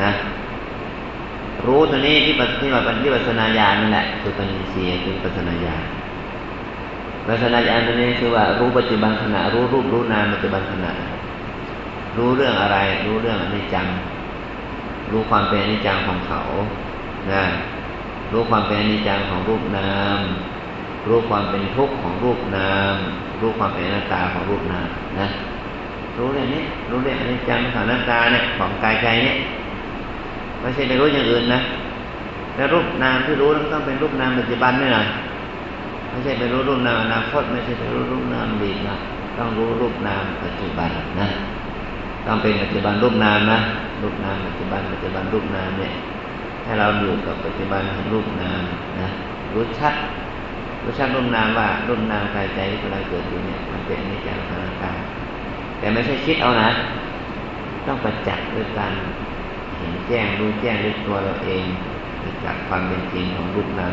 นะ รู้ตัวนี้ที่ปัจที่ว่าที่ปัสนาญาณนั่นแหละคือปัญญีสีคือปัสนาญา ณปัสนาญาณตัวนี้คือว่ารู้ปัจจุบันขณะรู้รูปรู้นามปัจจุบันขณะ รู้เรื่องอะไร รู้เรื่องอนิจจัง รู้ความเป็นอนิจจังของเขานะรู้ความเป็นอนิจจังของรูปนาม รู้ความเป็นทุกข์ของรูปนาม รู้ความเป็นอนัตตาของรูปนามนะ รู้เรื่องนี้ รู้เรื่องอนิจจังของอนัตตาเนี่ยของกายใจเนี่ยไม่ใช่ไปรู้อย่างอื่นนะแล้วรูปนามที่รู้ต้องเป็นรูปนามปัจจุบันด้วยนะ ไม่ใช่ไปรู้รูปนามอนาคตไม่ใช่ไปรู้รูปนามดีนะต้องรู้รูปนามปัจจุบันนะต้องเป็นปัจจุบันรูปนามนะรูปนามปัจจุบันปัจจุบันรูปนามเนี่ยให้เราอยู่กับปัจจุบันของรูปนามนะรู้ชัดรู้ชัดรูปนามว่ารูปนามกายใจที่กำลังเกิดอยู่เนี่ยมันเป็นนิจจังทางกายแต่ไม่ใช่คิดเอานะ ต้องประจักษ์ด้วยการเห็นแจ้งรู้แจ้งด้วยตัวเราเองจากความเป็นจริงของรูปนาม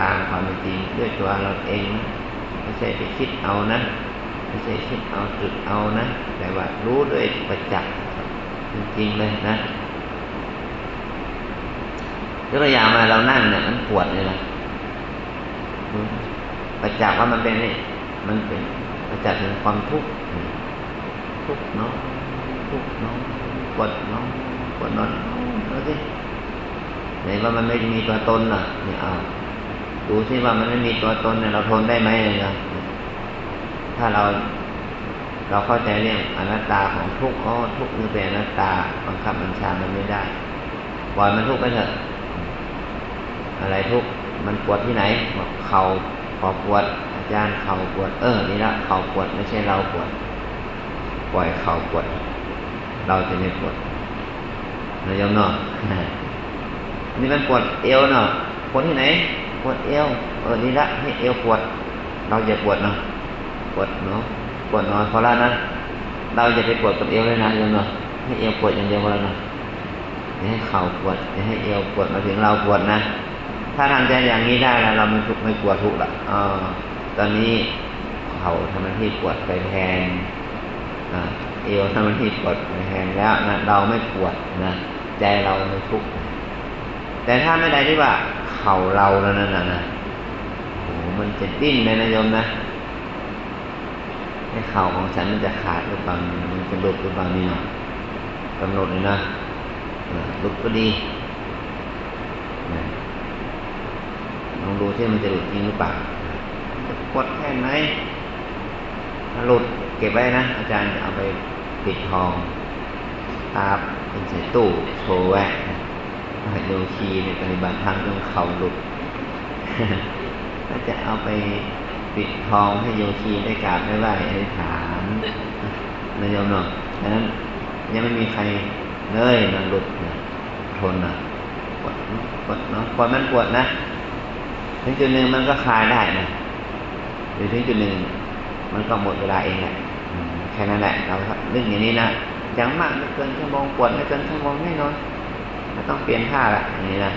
ตามความเป็นจริงด้วยตัวเราเองไม่ใช่ไปคิดเอานะไม่ใช่คิดเอาจุดเอานะ แต่ว่ารู้ด้วยประจักษ์จริงๆเลยนะยกตัวอย่างมาเรานั่งเนี่ยมันปวดเลยนะประจักษ์ว่ามันเป็นนี่มันเป็นประจักษ์ถึงความทุกข์ทุกข์เนาะทุกข์เนาะปวดเนาะปวดนอนเราสิไหนว่ามันไม่มีตัวตนน่ะนี่เอา ดูสิว่ามันไม่มีตัวตนเนี่ยเราทนได้ไหมเลยนะถ้าเรา เราเข้าใจเรื่องอนัตตาของทุกข์อ๋อทุกข์นี่เป็นอนัตตาบังคับบัญชามันไม่ได้ปล่อยมันทุกข์ไปเถอะอะไรทุกข์มันปวดที่ไหนบอกเข่าพอปวด อาจารย์เข่าปวด เออ นี่ละเข่าปวดไม่ใช่เราปวด ปล่อยเข่าปวด เราจะไม่ปวดนายมเนาะนี่มันปวดเอวเนาะปวดที่ไหน ปวดเอวเออนี่ละให้เอวปวด เราอย่าปวดเนาะปวดเนาะปวดนอนพอละนะเราอย่าไปปวดกับเอวเลยนะโยมเนาะให้เอวปวดอย่างเดียวพอแล้วเนาะอย่าให้เข่าปวดอย่าให้เอวปวดมาถึงเราปวดนะถ้าทำใจอย่างนี้ได้แล้วเราไม่ทุกไม่กลัวทุกข์ละอ๋อตอนนี้เข่าทำหน้าที่ปวดไปแทนเอวทำหน้าที่ปวดไปแทนแล้วนะเราไม่ปวดนะใจเราไม่ทุกข์แต่ถ้าไม่ได้ที่ว่า เข่าเราแล้วนั่นนะนะโอ้มันจะดิ้นเลยนะโยมนะให้เข่าของฉันมันจะขาดหรือเปล่ามันจะหลุดหรือเปล่านี่นะกำหนดเลยนะหลุดก็ดีลองดูที่มันจะหลุดจริงหรือเปล่าจะกดแค่ไหนถ้าหลุดเก็บไว้นะ อาจารย์จะเอาไปปิดทองตาเป็นใส่ตู้โชว์ไว้ โยคีในปฏิบัติธรรมจนเข่าหลุดก็จะเอาไปปิดทองให้โยคีได้กราบได้ไหว้ได้ถามนายโยมเนาะดังนั้นยังไม่มีใครเลยมันหลุดทนนะปวดปวดเนาะปวดมันปวดนะ ถึงจุดหนึ่งมันก็คลายได้นะหรือถึงจุดหนึ่งมันก็หมดเวลาเองแหละแค่นั้นแหละเราเรื่องอย่างนี้นะอย่างมากไม่เกินชั่วโมงปวดไม่เกินชั่วโมงแน่นอน ต้องเปลี่ยนท่าละอย่างนี้นะ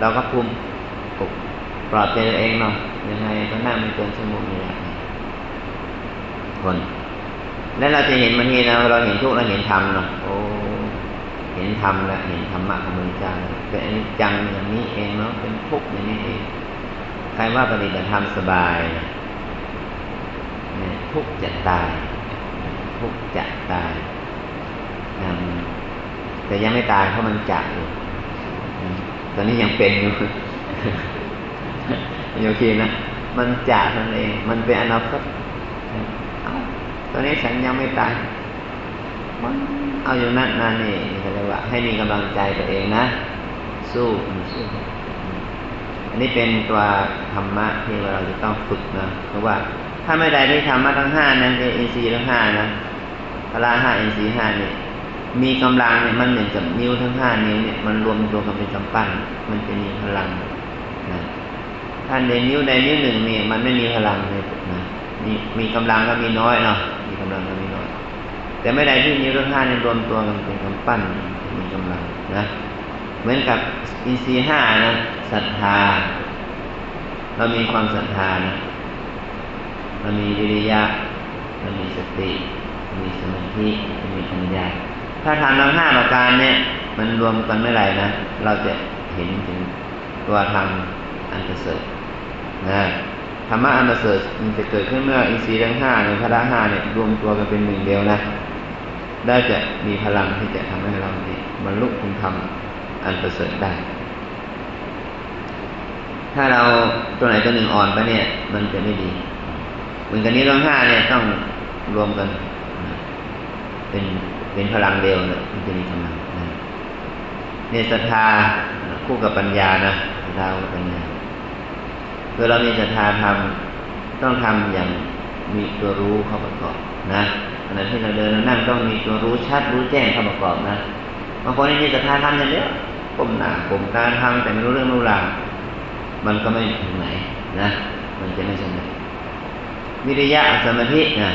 เราก็ภูมิปลอบใจตัวเองเนาะยังไงก็นั่งไม่เกินชั่วโมงนี้แหละคนแล้วเราจะเห็นบางทีนะเราเห็นทุกข์เราเห็นธรรมเนาะโอ้เห็นธรรมแล้วเห็นธรรมะของพระเจ้าเป็นอนิจจังอย่างนี้เองเนาะเป็นทุกข์อย่างนี้เองใครว่าปฏิบัติธรรมสบายเนี่ยทุกข์จะตาย ทุกข์จะตายแต่ยังไม่ตายเพราะมันจะอยู่ ตอนนี้ยังเป็นอยู่โยคีนะมันจะนั่นเอง มันเป็นอนาคตตอนนี้ฉันยังไม่ตายมันเอาอยู่นั่นนั่นนี่ก็เลยว่า ให้มีกำลังใจตัวเองนะ สู้สู้ อันนี้เป็นตัวธรรมะที่เราจะต้องฝึกนะเพราะว่า ถ้าไม่ได้ที่ธรรมะทั้งห้านั้นเอ็นซีทั้งห้านะพละห้าเอ็นซีห้านี่ มีกำลังเนี่ยมันเหมือนกับนิ้วทั้งห้านิ้วเนี่ยมันรวมตัวกันเป็นกำปั้นมันจะมีพลังนะถ้าในนิ้วใดนิ้วหนึ่งเนี่ยมันไม่มีพลังเลยนะมีมีกำลังก็มีน้อยเนาะมีกำลังก็มีน้อย แต่ไม่ได้ที่นิ้วทั้งห้าเนี่ยรวมตัวกันเป็นกำปั้นมีกำลังนะเหมือนกับอินทรีย์ห้านะศรัทธา เรามีความศรัทธานะเรามีวิริยะเรามีสติมีสมาธิมีปัญญา ถ้าทำทั้งห้าประการเนี่ย มันรวมกันเมื่อไหร่นะ เราจะเห็นถึงตัวธรรมอันประเสริฐนะธรรมะอันประเสริฐมันจะเกิดขึ้นเมื่ออินทรีย์ทั้งห้าในพระห้าเนี่ยรวมตัวกันเป็นหนึ่งเดียวนะได้จะมีพลังที่จะทำให้เราเนี่ยบรรลุคุณธรรมอันประเสริฐได้ ถ้าเราตัวไหนตัวหนึ่งอ่อนไปเนี่ย มันจะไม่ดีเหมือนกันนี้ทั้งห้าเนี่ยต้องรวมกัน เป็น เป็นพลังเดียวเนี่ยมันจะมีกำลังเนี่ยศรัทธาคู่กับปัญญานะศรัทธากับปัญญาคือเรามีศรัทธาทำต้องทำอย่างมีตัวรู้เข้าประกอบนะขณะที่เราเดินเรานั่งต้องมีตัวรู้ชัดรู้แจ้งเข้าประกอบนะบางคนมีศรัทธาทำอย่างเดียวก้มหน้าก้มตาทำแต่ไม่รู้เรื่องรู้ราวมันก็ไม่ถึงไหนนะ มันจะไม่สำเร็จวิริยะสมาธินะ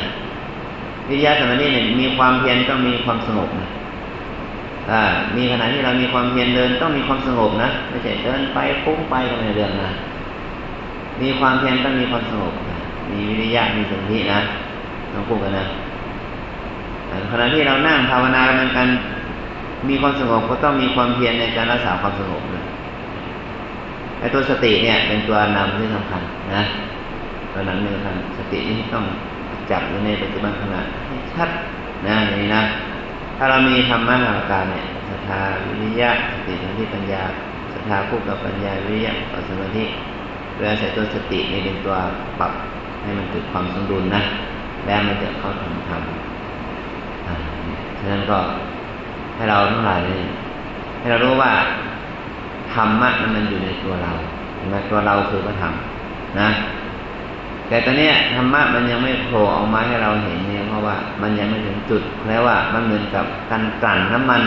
วิริยะสมาธิเนี่ยมีความเพียรต้องมีความสงบนะอ่ามีขณะที่เรามีความเพียรเดินต้องมีความสงบนะไม่ใช่เดินไปฟุ้งไปก็ไม่เรื่องนะมีความเพียรต้องมีความสงบนะมีวิริยะมีสมาธินะต้องพูดกันนะขณะที่เรานั่งภาวนากันกัน มีความสงบก็ต้องมีความเพียรในการรักษาความสงบนะไอ้ตัวสติเนี่ยเป็นตัวนำที่สำคัญนะตัวนั้นเนื้อทันสติที่ต้อง จับอยู่ในปัจจุบันขณะให้ชัดนะอย่างนี้นะถ้าเรามีธรรมะหลักการเนี่ยศรัทธาวิริยะสติสมาธิปัญญาศรัทธาคู่กับปัญญาวิริยะกับสมาธิโดยอาศัยตัวสตินี่เป็นตัวปรับให้มันเกิดความสมดุลนะแล้วมันจะเข้าถึงธรรมฉะนั้นก็ให้เราทั้งหลายนี่ให้เรารู้ว่าธรรมะนั้นมันอยู่ในตัวเราในตัวเราคือพระธรรมนะ แต่ตอนนี้ธรรมะมันยังไม่โผล่ออกมาให้เราเห็นเนี่ยเพราะว่ามันยังไม่ถึงจุดแล้วว่ามันเหมือนกับการกลั่นน้ำมัน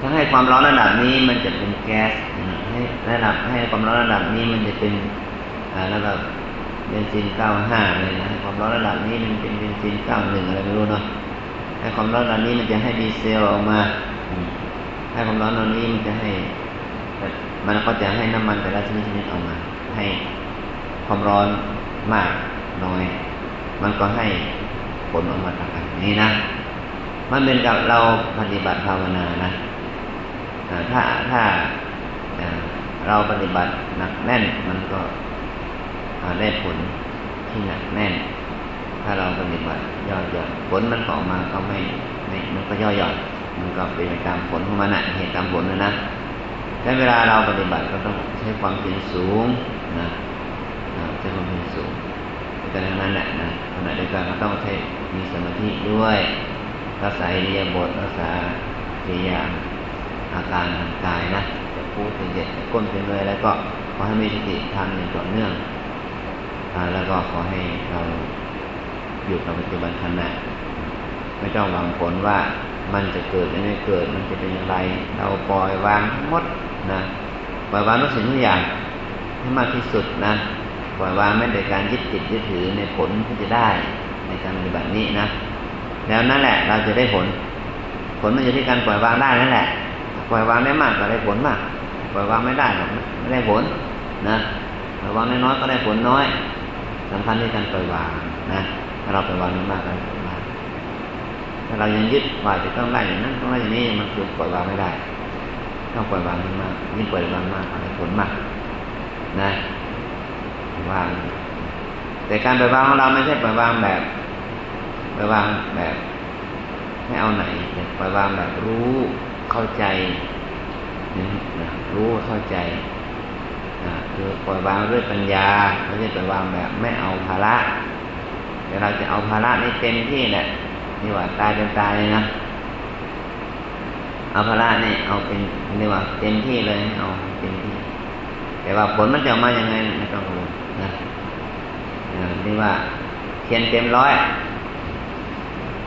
ถ้าให้ความร้อนระดับนี้มันจะเป็นแก๊สให้ระดับให้ความร้อนระดับนี้มันจะเป็นระดับเบนซินเก้าห้าเลยนะความร้อนระดับนี้มันเป็นเบนซินเก้าหนึ่งอะไรไม่รู้เนาะให้ความร้อนระดับนี้มันจะให้ดีเซลออกมา ให้ความร้อนระดับนี้มันจะให้ มันก็จะให้น้ำมันแต่ละชนิดชนิดออกมา ให้ ความร้อนมากน้อย มันก็ให้ผลออกมาต่างกันนี่นะ มันเป็นกับเราปฏิบัติภาวนานะถ้าถ้าเราปฏิบัติหนักแน่นมันก็ได้ผลที่หนักแน่น ถ้าเราปฏิบัติย่อหย่อนผลมันออกมาก็ไม่ไม่มันก็ย่อหย่อนมันก็เป็นไปตามผลของมันนะเหตุตามผลนะนะแต่เวลาเราปฏิบัติก็ต้องใช้ความเพียรสูงนะ ใช้ความเพียรสูงแต่ดังนั้นแหละนะขณะเดียวกันก็ต้องใช้มีสมาธิด้วยรักษาอิริยาบถรักษากิริยาอาการทางกายนะจะพูดจะเย็ดจะก้นเป็นเลยแล้วก็ขอให้มีสติทำอย่างต่อเนื่องแล้วก็ขอให้เราอยู่กับปัจจุบันขณะไม่ต้องหวังผลว่ามันจะเกิดหรือไม่เกิดมันจะเป็นอย่างไร เราปล่อยวางหมดนะปล่อยวางทุกสิ่งทุกอย่างให้มากที่สุดนะ ปล่อยวางไม่โดยการยึดติดยึดถือในผลที่จะได้ในการปฏิบัตินี้นะ แล้วนั่นแหละ เราจะได้ผล ผลมันอยู่ที่การปล่อยวางได้นั่นแหละ ปล่อยวางได้มากก็ได้ผลมาก ปล่อยวางไม่ได้ก็ไม่ได้ผลนะ ปล่อยวางน้อยก็ได้ผลน้อยสำคัญที่การปล่อยวางนะถ้าเราปล่อยวางมากก็ได้ผลมากถ้าเรายังยึดว่าจะต้องได้อย่างนั้นต้องได้อย่างนี้มันคือปล่อยวางไม่ได้ ต้องปล่อยวางมากยิ่งปล่อยวางมากอะไรผลมาก นะ วาง แต่การปล่อยวางของเราไม่ใช่ปล่อยวางแบบปล่อยวางแบบไม่เอาไหนปล่อยวางแบบรู้เข้าใจนะรู้เข้าใจนะคือปล่อยวางด้วยปัญญาไม่ใช่ปล่อยวางแบบไม่เอาภาระแต่เราจะเอาภาระนี่เต็มที่แหละนี่ว่าตายเป็นตายเลยนะเอาภาระนี่เอาเป็นนี่ว่าเต็มที่เลยเอาเต็มที่ แต่ว่าผลมันจะมาอย่างไงไม่ต้องกังวล นะนี่ว่าเทียนเต็มร้อย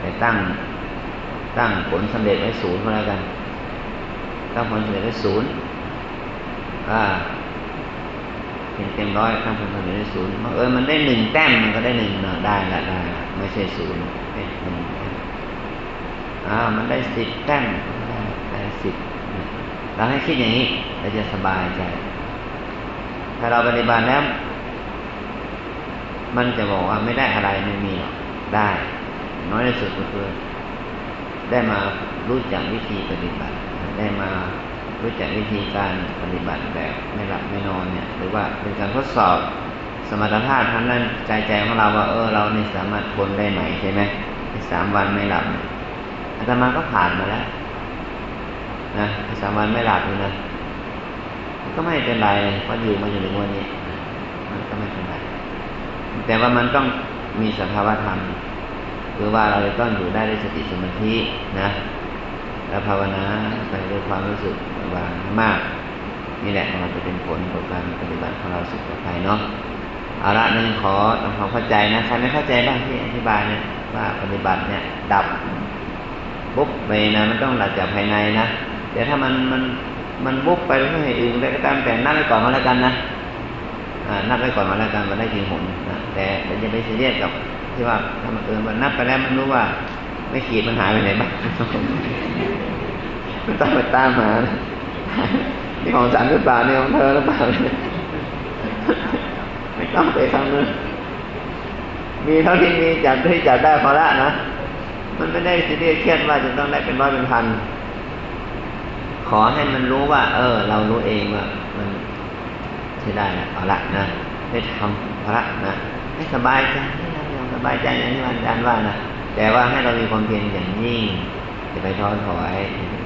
ไปตั้งตั้งผลสำเร็จไว้ศูนย์ก็แล้วกัน ตั้งผลสำเร็จไว้ศูนย์อ่าเทียนเต็มร้อยตั้งผลสำเร็จไว้ศูนย์เออมันได้หนึ่งแต้มมันก็ได้หนึ่งเนาะได้ละได้ไม่ใช่ศูนย์ได้หนึ่งอ่ามันได้สิบแต้มได้สิบเราให้คิดอย่างนี้เราจะสบายใจ ถ้าเราปฏิบัติแล้ว มันจะบอกว่าไม่ได้อะไรไม่มีหรอกได้ น้อยที่สุดก็คือได้มารู้จักวิธีปฏิบัติ ได้มารู้จักวิธีการปฏิบัติแบบไม่หลับไม่นอนเนี่ยหรือว่าเป็นการทดสอบสมรรถภาพทั้งนั้นใจใจของเราว่าเออเราเนี่ยสามารถทนได้ไหมใช่ไหมสามวันไม่หลับอาตมาก็ผ่านมาแล้วนะสามวันไม่หลับเลยนะก็ไม่เป็นไรเพราะอยู่มาอยู่ในวันนี้มันก็ไม่เป็นไร แต่ว่ามันต้องมีสภาวธรรมคือว่าเราจะต้องอยู่ได้ด้วยสติสมาธินะแล้วภาวนาไปด้วยความรู้สึกวางมาก นี่แหละมันจะเป็นผลของการปฏิบัติของเราสุขภายเนาะเอาละนึงขอทำความเข้าใจนะใครไม่เข้าใจบ้างที่อธิบายเนี่ยว่าปฏิบัติเนี่ย ดับปุ๊บไปนะมันต้องดับจากภายในนะแต่ถ้ามันมันมันบุบไปเพื่อให้อื่นได้ก็ตามแต่นับไปก่อนมาแล้วกันนะนับไปก่อนมาแล้วกันมันได้จริงหนน แต่เราจะไปซีเรียสกับที่ว่าถ้ามันเออมันนับไปแล้วมันรู้ว่า ไม่ขีดมันหายไปไหนบ้างไม่ต้องไปตามหานี่ของฉันหรือเปล่านี่ของเธอหรือเปล่าไม่ต้องไปทำเลยมีเท่าที่มีจัดที่จัดได้พอละนะมันไม่ได้ซีเรียสเครียดว่าจะต้องได้เป็นร้อยเป็นพันขอให้มันรู้ว่า เออ เรารู้เองว่ามันใช้ได้ละเอาละนะได้ทำพระนะ ให้สบายใจสบายใจอย่างที่อาจารย์ว่านะแต่ว่าให้เรามีความเพียรอย่างยิ่งจะไปท้อถอย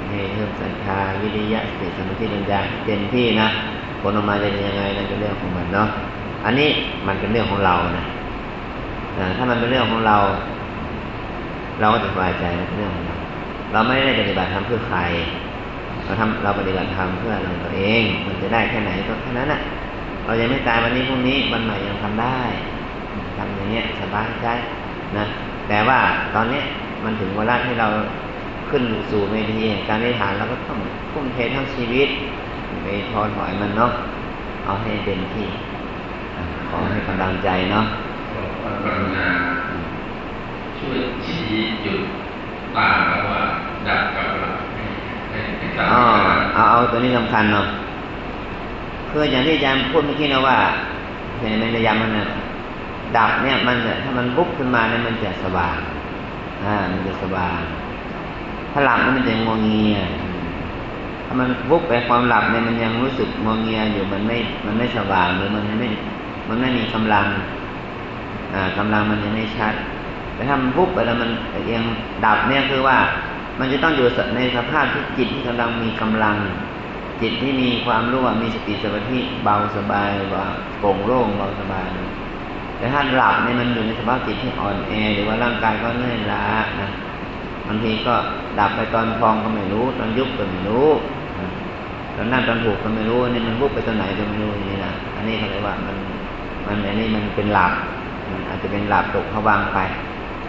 ให้เพิ่มศรัทธาวิริยะสติสมาธิปัญญาเต็มที่นะผลออกมาจะเป็นยังไงนั่นเป็นเรื่องของมันเนาะอันนี้มันเป็นเรื่องของเรานะถ้ามันเป็นเรื่องของเรา เราก็จะสบายใจในเรื่องของเราเราไม่ได้ปฏิบัติทำเพื่อใคร เราทำเราปฏิบัติทำเพื่อเราตัวเอง มันจะได้แค่ไหนก็แค่นั้นแหะเรายังไม่ตายวันนี้พรุ่งนี้วันใหม่ยังทำได้ ทำอย่างเงี้ยสบายใจนะแต่ว่าตอนนี้มันถึงเวลาที่เราขึ้นสู่เวทีแห่งการได้ฐานเราก็ต้องทุ่มเททั้งชีวิตไปทอถอยมันเนาะเอาให้เต็มที่ ขอให้กำลังใจเนาะขอความกรุณาช่วยชี้จุดตาแล้วว่าดับกับหลับอ๋อเอาเอาตัวนี้สำคัญเนาะคืออย่างที่อาจารย์พูดเมื่อกี้นะว่าในในในยามมันนะ ดับเนี่ยมันจะถ้ามันบุบขึ้นมาเนี่ยมันจะสว่าง อ่า มันจะสว่าง ถ้าหลับมันจะงวงเงีย ถ้ามันบุบไปความหลับเนี่ยมันยังรู้สึกงวงเงียอยู่มันไม่ มันไม่สว่างหรือมันไม่ มันไม่มีกำลัง อ่ากำลังมันยังไม่ชัด แต่ถ้ามันบุบไปแล้วมันยังดับเนี่ยคือว่า มันจะต้องอยู่ในสภาพที่จิตที่กำลังมีกำลัง จิตที่มีความรู้ว่ามีสติสมาธิเบาสบายว่าโปร่งโล่งเบาสบาย แต่ถ้าหลับเนี่ยมันอยู่ในสภาพจิตที่อ่อนแอหรือว่าร่างกายก็เหนื่อยล้านะบางทีก็ดับไปตอนพองก็ไม่รู้ ตอนยุบก็ไม่รู้ตอนนั่งตอนถูกก็ไม่รู้นี่มันวุบไปตอนไหนก็ไม่รู้นี่นะอันนี้เขาเรียกว่ามันมันอันนี้มันเป็นหลับมันอาจจะเป็นหลับตกผวางไป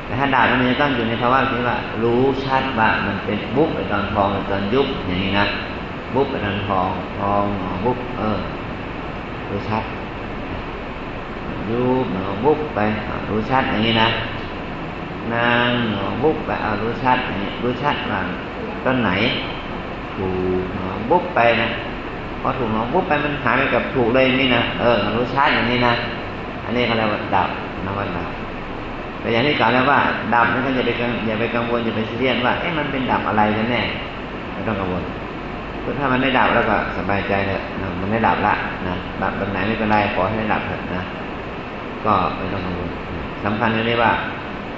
แต่ถ้าดับมันจะต้องอยู่ในภาวะที่ว่า รู้ชัดว่ามันเป็นบุบไปตอนพองตอนยุบอย่างนี้นะบุบไปตอนพองพองบุบเออรู้ชัด ยุบหนอบุบไปรู้ชัดอย่างนี้นะนางหนอบุบไปเอารู้ชัดนี้รู้ชัดว่าต้นไหน ถูกหนอบุบไปนะพอถูกหนอบุบไปมันหายไปกับถูกเลยนี่นะเออรู้ชัดอย่างนี้นะอันนี้เขาเรียกว่าดับนะว่าดับแต่อย่างที่กล่าวแล้วว่าดับนั่นก็อย่าไปอย่าไปกังวลอย่าไปเสียนว่าเอ๊ะมันเป็นดับอะไรกันแน่ไม่ต้องกังวลถ้ามันได้ดับแล้วก็สบายใจเถอะมันได้ดับละนะดับแบบไหนไม่เป็นไรขอให้ได้ดับเถอะนะ ก็ไม่ต้องกังวลสำคัญเลยว่า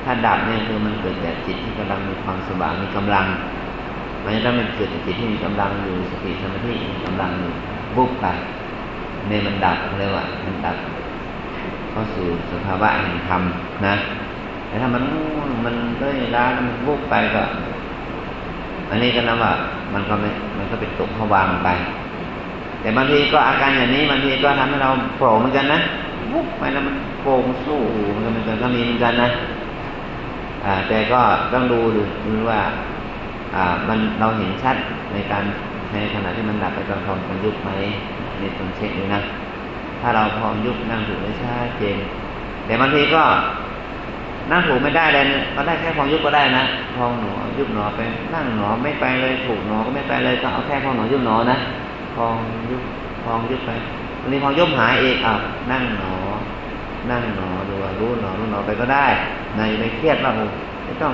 ถ้าดับเนี่ยคือมันเกิดจากจิตที่กำลังมีความสว่างมีกำลังมันจะต้องเป็นเกิดจากจิตที่มีกำลังอยู่สติสมาธิมีกำลังอยู่บุบไปในมันดับเลยว่ามันดับเข้าสู่สภาวะแห่งธรรมนะแต่ถ้ามันมันด้วยร้ามันบุบไปก็อันนี้ก็นับว่ามันก็ไม่มันก็เป็นตกผวางไป แต่บางทีก็อาการอย่างนี้บางทีก็ทำให้เราโผล่เหมือนกันนะ วุบไปแล้วมันโกงสู้มันก็มันก็มีเหมือนกันนะอ่าแต่ก็ต้องดูดูดูว่า อ่า มันเราเห็นชัดในการในขณะที่มันดับไปตอนพร้อมันยุบไหมนี่ต้องเช็คดูนะถ้าเราพร้อมยุบนั่งถูกไม่ชัดเจนแต่บางทีก็นั่งถูกไม่ได้เลยก็ได้แค่พองยุบก็ได้นะพองหนอยุบหนอไปนั่งหนอไม่ไปเลยถูกหนอก็ไม่ไปเลยก็เอาแค่พองหนอยุบหนอนะพองยุบพองยุบไป วันนี้พอยบหายเองอะนั่งหนอ นั่งหนอดูรู้หนอรู้หนอไปก็ได้ ในไม่เครียดว่าไม่ต้อง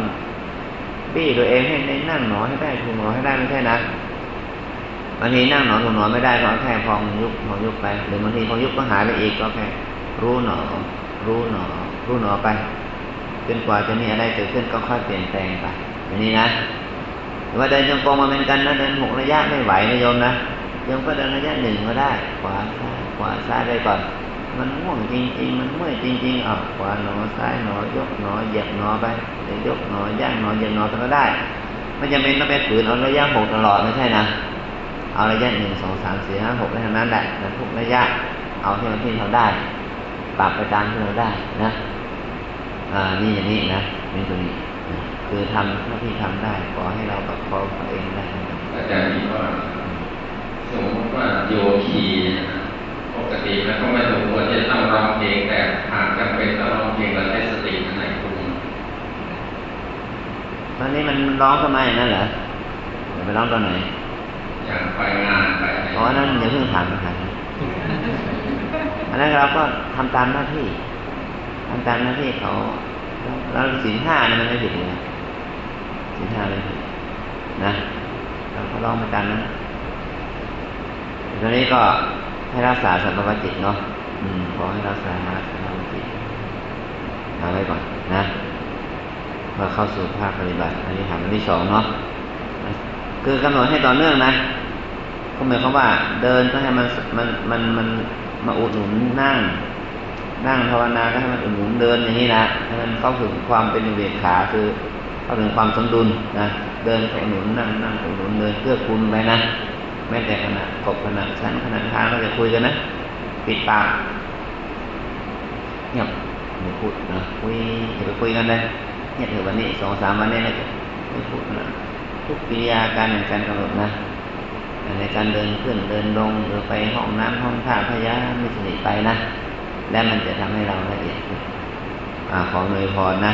บี้ตัวเองให้ในนั่งหนอให้ได้ถูกหนอให้ได้ไม่ใช่นะบางทีนั่งหนอถูกหนอไม่ได้ก็แค่พองยุบพองยุบไปหรือบางทีพองยุบก็หายไปอีกก็แค่รู้หนอ รู้หนอ รู้หนอไปจนกว่าจะมีอะไรเกิดขึ้นก็ค่อยเปลี่ยนแปลงไปอย่างนี้นะหรือว่าเดินจงกรมมาเป็นกันนะเดินหกระยะไม่ไหวนะโยมนะโยมก็เดินระยะหนึ่งก็ได้ขวาซ้าย ขวาซ้ายได้ก่อน มันง่วงจริง ๆ มันเมื่อยจริงๆอะขวาหนอซ้ายหนอยกหนอเหยียบหนอไปเดี๋ยกหนอย่างหนอเหยียบหนอก็ได้ไม่จำเป็นต้องไปฝืนเอาระยะหกตลอดไม่ใช่นะเอาระยะหนึ่งสองสามสี่ห้าหกได้ทั้งนั้นแหละนะทุกระยะเอาที่มันที่เราได้ปรับไปตามที่เราได้นะอ่านี่อย่างนี้นะนี่ตรงนี้คือทำเท่าที่ทำได้ ขอให้เราประคองตัวเองได้อาจารย์มีว่าสมมติว่าโยคี ปกติแล้วก็ไม่สมควรจะต้องร้องเพลงแต่หากจำเป็นต้องร้องเพลงเราใช้สติอันไหนคุณตอนนี้มันร้องทำไมนั่นเหรอไปร้องตอนไหนอย่างไปงานไปเพราะนั้นอย่าเพิ่งถามนะครับอันนั้นเราก็ทำตามหน้าที่ทำตามหน้าที่เขาเราสินห้านี่มันไม่ผิดเลยสินห้าไม่ผิดนะเราก็ร้องมาตามนั้นตอนนี้ก็ ให้รักษาสัมภจิตเนาะอืมขอให้รักษาสัมภจิตเอาไว้ก่อนนะพอเข้าสู่ภาคปฏิบัติ อันนี้ถามอันที่สองเนาะคือกำหนดให้ต่อเนื่องนะก็หมายความว่าเดินก็ให้มันมันมันมันมาอุดหนุนนั่ง นั่งภาวนาก็ให้มันอุดหนุนเดินอย่างนี้นะให้มันเข้าถึงความเป็นเวทขาคือเข้าถึงความสมดุลนะเดินก็อุดหนุนนั่งนั่งอุดหนุนเดินเพื่อคุณไปนะ แม้แต่ขณะกบขณะชั้นขณะทางเราจะคุยกันนะปิดปากเงียบไม่พูดนะคุยจะไปคุยกันเลยเนี่ยถือวันนี้สองสามวันนี้นะไม่พูดนะทุกกิริยาการในการกำหนดนะในการเดินขึ้นเดินลงหรือไปห้องน้ำห้องท่าพยาไม่สนิทไปนะและมันจะทำให้เราละเอียดขึ้นอขอเนยพรนะ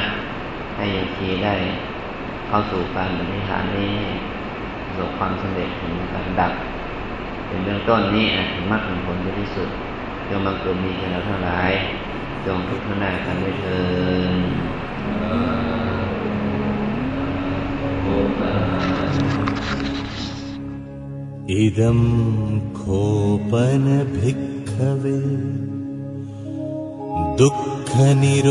ให้ยังคีได้เข้าสู่การบริหารนี้ ประสบความสำเร็จถึงการดับ เป็นเบื้องต้นนี้นะถึงมรรคผลที่สุดจงบังเกิดมีแก่เราทั้งหลาย จงทุกข์หน้ากันด้วยเถิด इदं खोपनभिक्खवे दुःखनिरोधगामिनि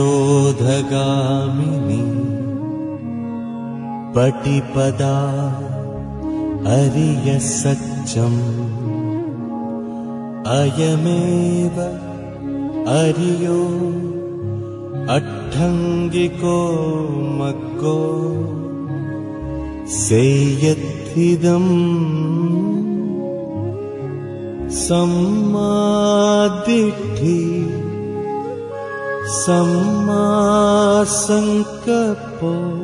पटिपदा अरिय सत्यम् अयमेव अरियो। अट्ठङ्गिको मग्गो सेयद्धिदम्। सम्मादि सम्मासङ्कपो।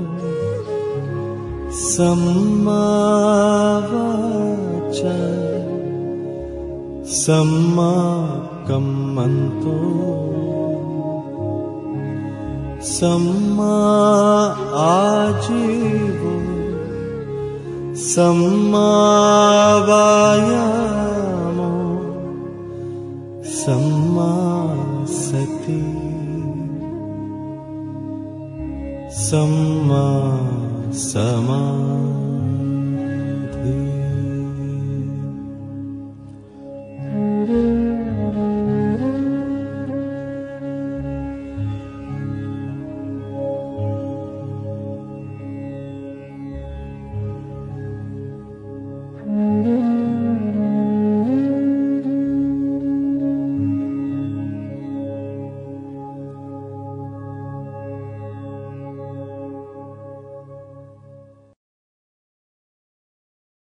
सम्माकम्मन्तो सम्मा आजीवो सम्मावायामो सम्मा सति सम्मा समा